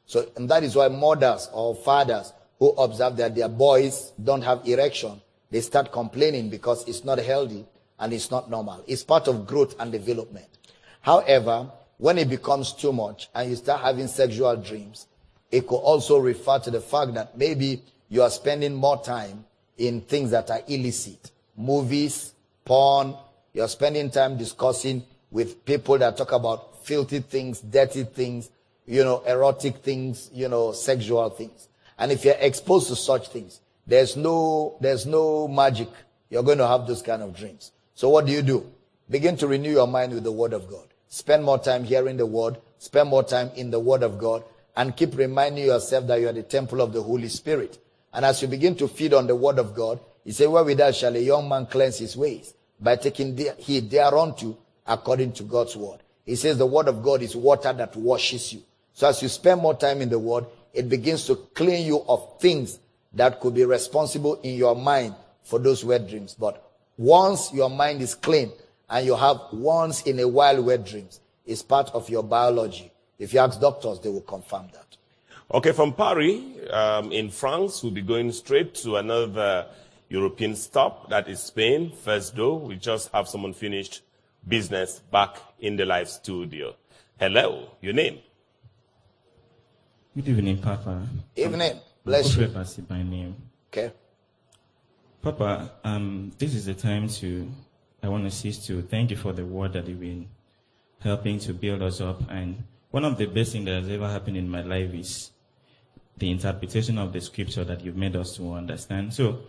So, and that is why mothers or fathers who observe that their boys don't have erection, they start complaining because it's not healthy and it's not normal. It's part of growth and development. However, when it becomes too much and you start having sexual dreams, it could also refer to the fact that maybe you are spending more time in things that are illicit. Movies, porn, you're spending time discussing with people that talk about filthy things, dirty things, you know, erotic things, you know, sexual things. And if you're exposed to such things, there's no, there's no magic. You're going to have those kind of dreams. So what do you do? Begin to renew your mind with the word of God. Spend more time hearing the word. Spend more time in the word of God and keep reminding yourself that you are the temple of the Holy Spirit. And as you begin to feed on the word of God, he said, that shall a young man cleanse his ways by taking heed thereunto according to God's word. He says the word of God is water that washes you. So as you spend more time in the word, it begins to clean you of things that could be responsible in your mind for those wet dreams. But once your mind is clean and you have once in a while wet dreams, it's part of your biology. If you ask doctors, they will confirm that. Okay, from Paris um, in France, we'll be going straight to another European stop, that is Spain. First, though, we just have someone finished business back in the live studio. Hello, your name? Good evening, Papa. Evening. Bless you. Papa by name. Okay. Papa, um, this is the time to, I want to cease to thank you for the word that you've been helping to build us up. And one of the best things that has ever happened in my life is the interpretation of the scripture that you've made us to understand. So,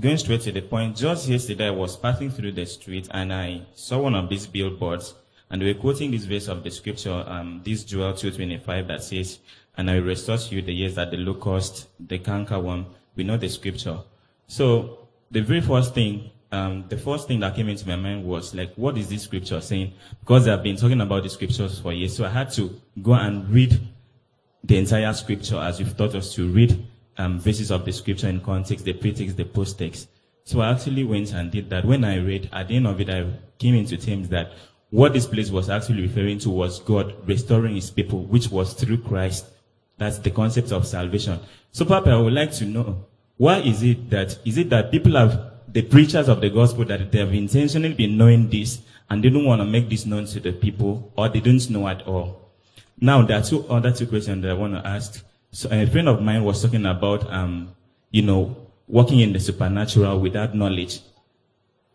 going straight to the point, just yesterday I was passing through the street and I saw one of these billboards and were quoting this verse of the scripture, um, this Joel 225 that says, and I will restore to you the years that the locust, the canker worm, we know the scripture. So the very first thing, um, the first thing that came into my mind was like, what is this scripture saying? Because I've been talking about the scriptures for years, so I had to go and read the entire scripture as you've taught us to read um, verses of the scripture in context, the pretext, the post-text. So I actually went and did that. When I read, at the end of it, I came into terms that what this place was actually referring to was God restoring his people, which was through Christ. That's the concept of salvation. So Papa, I would like to know, why is it that, is it that people have, the preachers of the gospel, that they have intentionally been knowing this and they don't want to make this known to the people or they don't know at all? Now, there are two other two questions that I want to ask. So a friend of mine was talking about, um, you know, working in the supernatural without knowledge.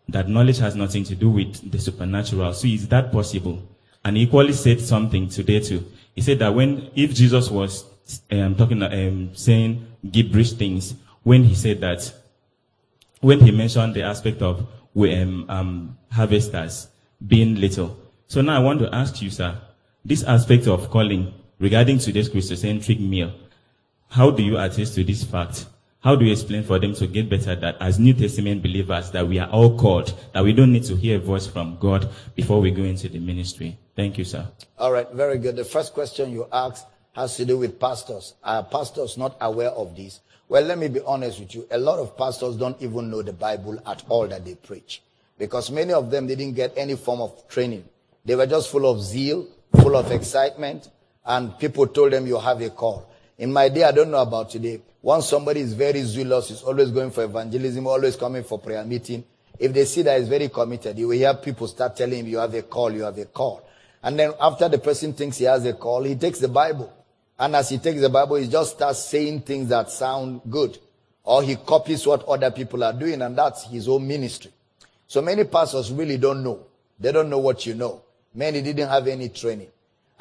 That knowledge has nothing to do with the supernatural. So is that possible? And he equally said something today too. He said that when, if Jesus was um, talking, um, saying gibberish things, when he said that, when he mentioned the aspect of um, um, harvesters being little. So now I want to ask you, sir, this aspect of calling regarding today's Christocentric meal, how do you attest to this fact? How do you explain for them to get better that as New Testament believers that we are all called, that we don't need to hear a voice from God before we go into the ministry? Thank you, sir. All right, very good. The first question you asked has to do with pastors. Are pastors not aware of this? Well, let me be honest with you. A lot of pastors don't even know the Bible at all that they preach. Because many of them didn't get any form of training. They were just full of zeal, full of excitement, and people told them you have a call. In my day, I don't know about today. Once somebody is very zealous, is always going for evangelism, always coming for prayer meeting, if they see that he's very committed, you will hear people start telling him, you have a call, you have a call. And then after the person thinks he has a call, he takes the Bible. And as he takes the Bible, he just starts saying things that sound good. Or he copies what other people are doing, and that's his own ministry. So many pastors really don't know. They don't know what you know. Many didn't have any training.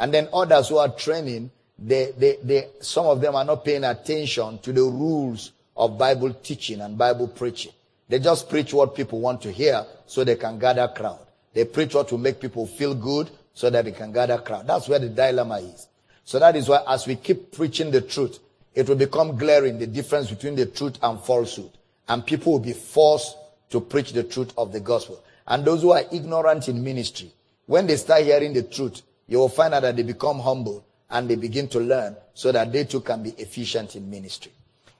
And then others who are training, they, they, they, some of them are not paying attention to the rules of Bible teaching and Bible preaching. They just preach what people want to hear so they can gather crowd. They preach what will make people feel good so that they can gather crowd. That's where the dilemma is. So that is why as we keep preaching the truth, it will become glaring the difference between the truth and falsehood. And people will be forced to preach the truth of the gospel. And those who are ignorant in ministry, when they start hearing the truth, you will find out that they become humble and they begin to learn so that they too can be efficient in ministry.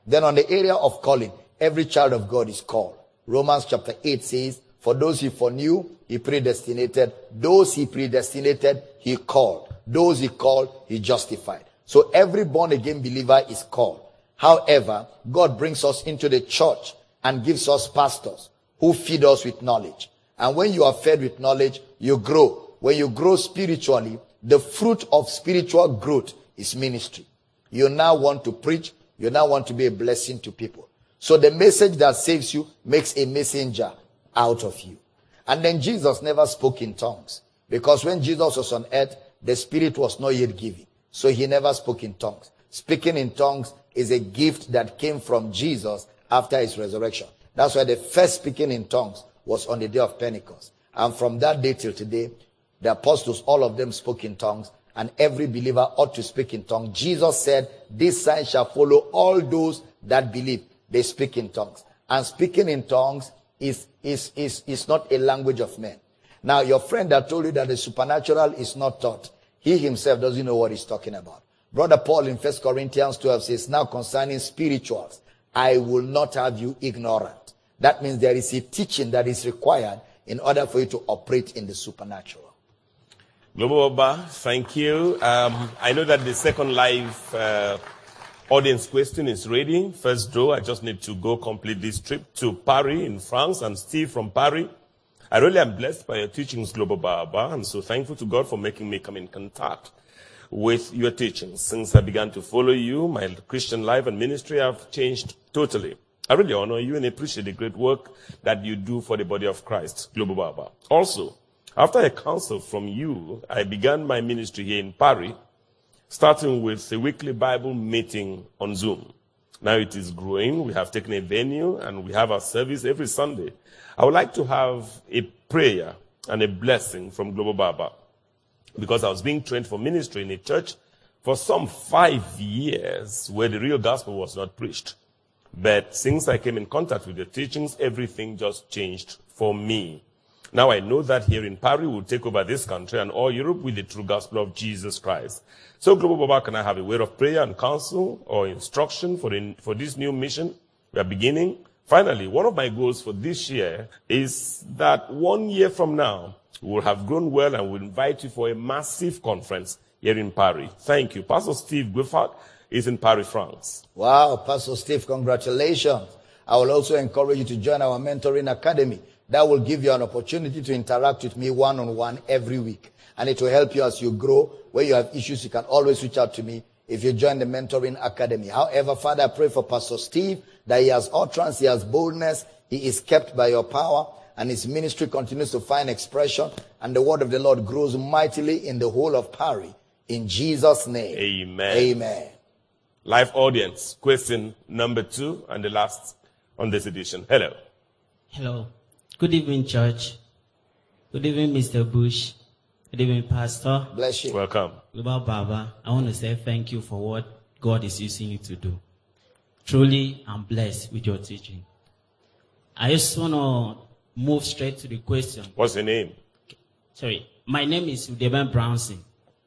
Then on the area of calling, every child of God is called. Romans chapter 8 says, for those he foreknew, he predestinated. Those he predestinated, he called. Those he called, he justified. So every born again believer is called. However, God brings us into the church and gives us pastors who feed us with knowledge. And when you are fed with knowledge, you grow. When you grow spiritually, the fruit of spiritual growth is ministry. You now want to preach. You now want to be a blessing to people. So the message that saves you makes a messenger out of you. And then Jesus never spoke in tongues because when Jesus was on earth, the spirit was not yet given. So he never spoke in tongues. Speaking in tongues is a gift that came from Jesus after his resurrection. That's why the first speaking in tongues was on the day of Pentecost. And from that day till today, the apostles, all of them spoke in tongues, and every believer ought to speak in tongues. Jesus said, This sign shall follow all those that believe. They speak in tongues. And speaking in tongues is, is, is, is not a language of men. Now, your friend that told you that the supernatural is not taught, he himself doesn't know what he's talking about. Brother Paul in 1 Corinthians 12 says, Now concerning spirituals, I will not have you ignorant. That means there is a teaching that is required in order for you to operate in the supernatural. Global Baba, thank you. Um, I know that the second live uh, audience question is ready. First draw, I just need to go complete this trip to Paris in France and Steve from Paris. I really am blessed by your teachings, Global Baba. I'm so thankful to God for making me come in contact with your teachings. Since I began to follow you, my Christian life and ministry have changed totally. I really honor you and appreciate the great work that you do for the body of Christ, Global Baba. Also, after a counsel from you, I began my ministry here in Paris, starting with a weekly Bible meeting on Zoom. Now it is growing. We have taken a venue and we have our service every Sunday. I would like to have a prayer and a blessing from Global Baba because I was being trained for ministry in a church for some five years where the real gospel was not preached. But since I came in contact with the teachings, everything just changed for me. Now I know that here in Paris, we'll take over this country and all Europe with the true gospel of Jesus Christ. So, Global Baba, can I have a word of prayer and counsel or instruction for, the, for this new mission we are beginning? Finally, one of my goals for this year is that one year from now, we will have grown well and we will invite you for a massive conference here in Paris. Thank you. Pastor Steve Gifford is in Paris, France. Wow, Pastor Steve, congratulations. I will also encourage you to join our mentoring academy. That will give you an opportunity to interact with me one on one every week. And it will help you as you grow. Where you have issues, you can always reach out to me if you join the mentoring academy. However, Father, I pray for Pastor Steve that he has utterance, he has boldness, he is kept by your power, and his ministry continues to find expression, and the word of the Lord grows mightily in the whole of Paris. In Jesus' name. Amen. Amen. Live audience, question number two and the last on this edition. Hello. Hello. Good evening, church. Good evening, Mr. Bush. Good evening, Pastor. Bless you. Welcome. Global Baba. I want to say thank you for what God is using you to do. Truly, I'm blessed with your teaching. I just want to move straight to the question. What's your name? Sorry. My name is Udeban Brownson.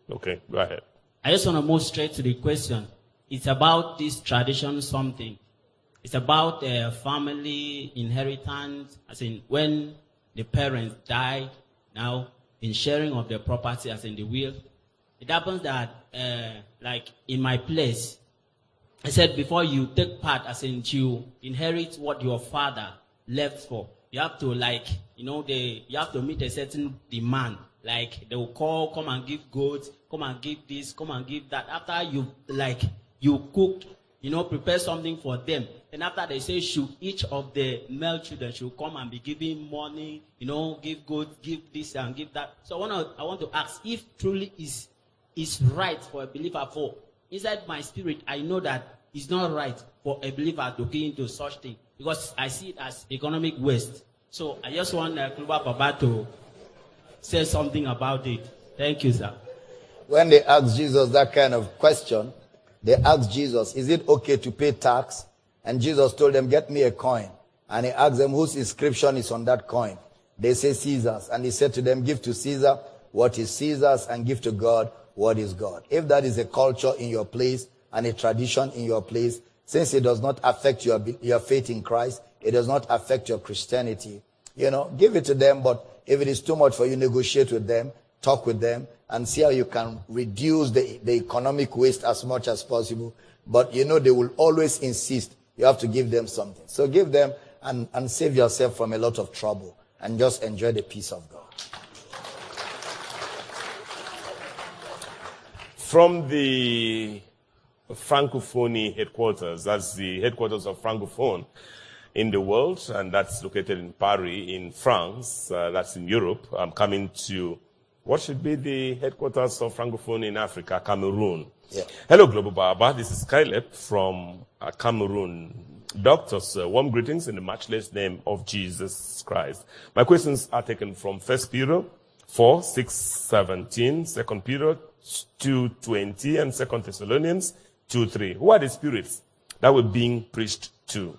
Okay, go ahead. I just want to move straight to the question. It's about this tradition something. It's about uh, family inheritance, as in when the parents died, now in sharing of the property, as in the will. It happens that, uh, like in my place, I said before you take part, as in you inherit what your father left for, you have to like, you know, they, you have to meet a certain demand. Like they will call, come and give goods, come and give this, come and give that. After you like you cook, you know, prepare something for them. And after they say should each of the male children should come and be giving money, you know, give goods, give this and give that. So I want to I want to ask if truly is is right for a believer for inside my spirit I know that it's not right for a believer to get into such thing because I see it as economic waste. So I just want uh, Global Baba to say something about it. Thank you, sir. When they asked Jesus that kind of question, they asked Jesus, is it okay to pay tax? And Jesus told them, get me a coin. And he asked them whose inscription is on that coin. They say Caesar's. And he said to them, give to Caesar what is Caesar's and give to God what is God. If that is a culture in your place and a tradition in your place, since it does not affect your, your faith in Christ, it does not affect your Christianity, you know, give it to them. But if it is too much for you, negotiate with them, talk with them, and see how you can reduce the, the economic waste as much as possible. But you know, they will always insist you have to give them something. So give them and, and save yourself from a lot of trouble and just enjoy the peace of God. From the Francophonie headquarters, that's the headquarters of Francophone in the world, and that's located in Paris, in France, uh, that's in Europe. I'm coming to what should be the headquarters of Francophone in Africa, Cameroon. Yeah. Hello, Global Baba. This is Caleb from uh, Cameroon. Doctors, uh, warm greetings in the matchless name of Jesus Christ. My questions are taken from 1 Peter 4, 6, 17, 2 Peter 2, 20, and 2 Thessalonians 2, 3. Who are the spirits that were being preached to?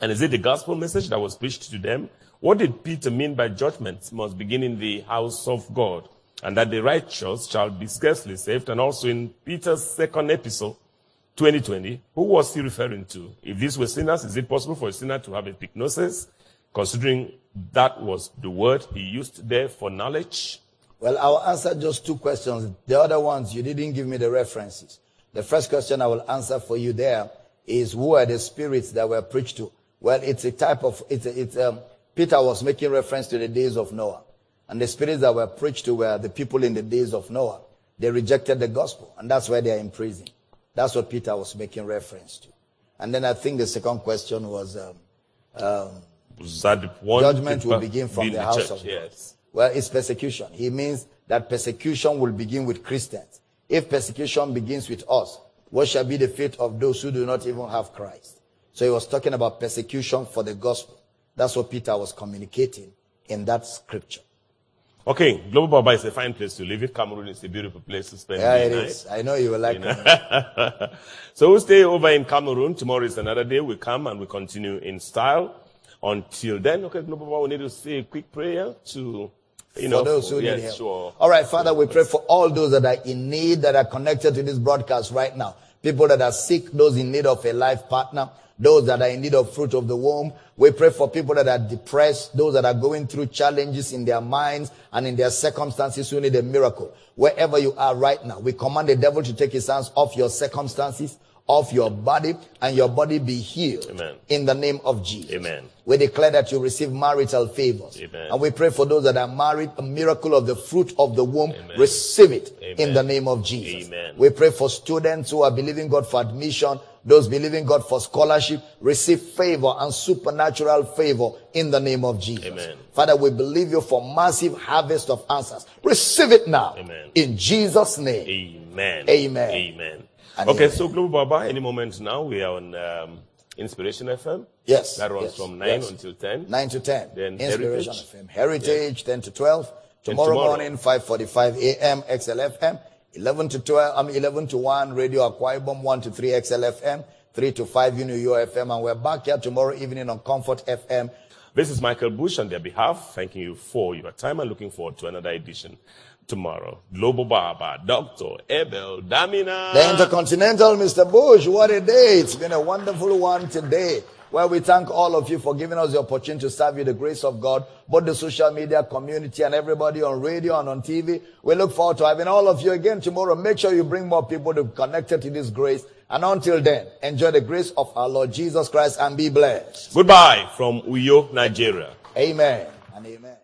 And is it the gospel message that was preached to them? What did Peter mean by judgment must begin in the house of God? And that the righteous shall be scarcely saved. And also in Peter's second epistle, 2020, who was he referring to? If these were sinners, is it possible for a sinner to have a epignosis? Considering that was the word he used there for knowledge. Well, I'll answer just two questions. The other ones, you didn't give me the references. The first question I will answer for you there is who are the spirits that were preached to? Well, it's a type of, it's a, it's, um, Peter was making reference to the days of Noah. And the spirits that were preached to were the people in the days of Noah. They rejected the gospel, and that's why they are in prison. That's what Peter was making reference to. And then I think the second question was um, um, that one judgment will begin from in the house church, of God. Yes. Well, it's persecution. He means that persecution will begin with Christians. If persecution begins with us, what shall be the fate of those who do not even have Christ? So he was talking about persecution for the gospel. That's what Peter was communicating in that scripture. Okay, Global Baba is a fine place to live. It Cameroon is a beautiful place to spend Yeah, it night. is. I know you will like it. so we'll stay over in Cameroon. Tomorrow is another day. We come and we continue in style. Until then, okay, Global Baba, we need to say a quick prayer to, you know, for those who yes, need help. sure. All right, Father, we pray for all those that are in need, that are connected to this broadcast right now. People that are sick, those in need of a life partner, those that are in need of fruit of the womb. We pray for people that are depressed, those that are going through challenges in their minds and in their circumstances who need a miracle. Wherever you are right now, we command the devil to take his hands off your circumstances, off your body, and your body be healed. Amen. In the name of Jesus. Amen. We declare that you receive marital favors. Amen. And we pray for those that are married, a miracle of the fruit of the womb. Amen. Receive it in the name of Jesus. Amen. We pray for students who are believing God for admission, those believing God for scholarship, receive favor and supernatural favor in the name of Jesus. Amen. Father, we believe you for massive harvest of answers. Receive it now. Amen. In Jesus' name. Amen. Amen. Amen. Okay, so Global Baba, any moment now, we are on um, Inspiration FM. Yes. That runs yes, from 9 yes. until 10. 9 to 10. Then Inspiration Heritage. FM. Heritage, 10 to 12. Tomorrow, tomorrow. morning, 5.45 a.m. XLFM. 11 to 12, I mean 11 to 1, Radio Akwa Ibom, 1 to 3 XLFM. 3 to 5 Unu FM. And we're back here tomorrow evening on Comfort FM. This is Michael Bush on their behalf, thanking you for your time and looking forward to another edition tomorrow. Global Baba, Dr. Abel Damina. The Intercontinental Mr. Bush, what a day. It's been a wonderful one today. Well, we thank all of you for giving us the opportunity to serve you the grace of God, both the social media community and everybody on radio and on TV. We look forward to having all of you again tomorrow. Make sure you bring more people to be connected to this grace. And until then, enjoy the grace of our Lord Jesus Christ and be blessed. Goodbye from Uyo, Nigeria. Amen and amen.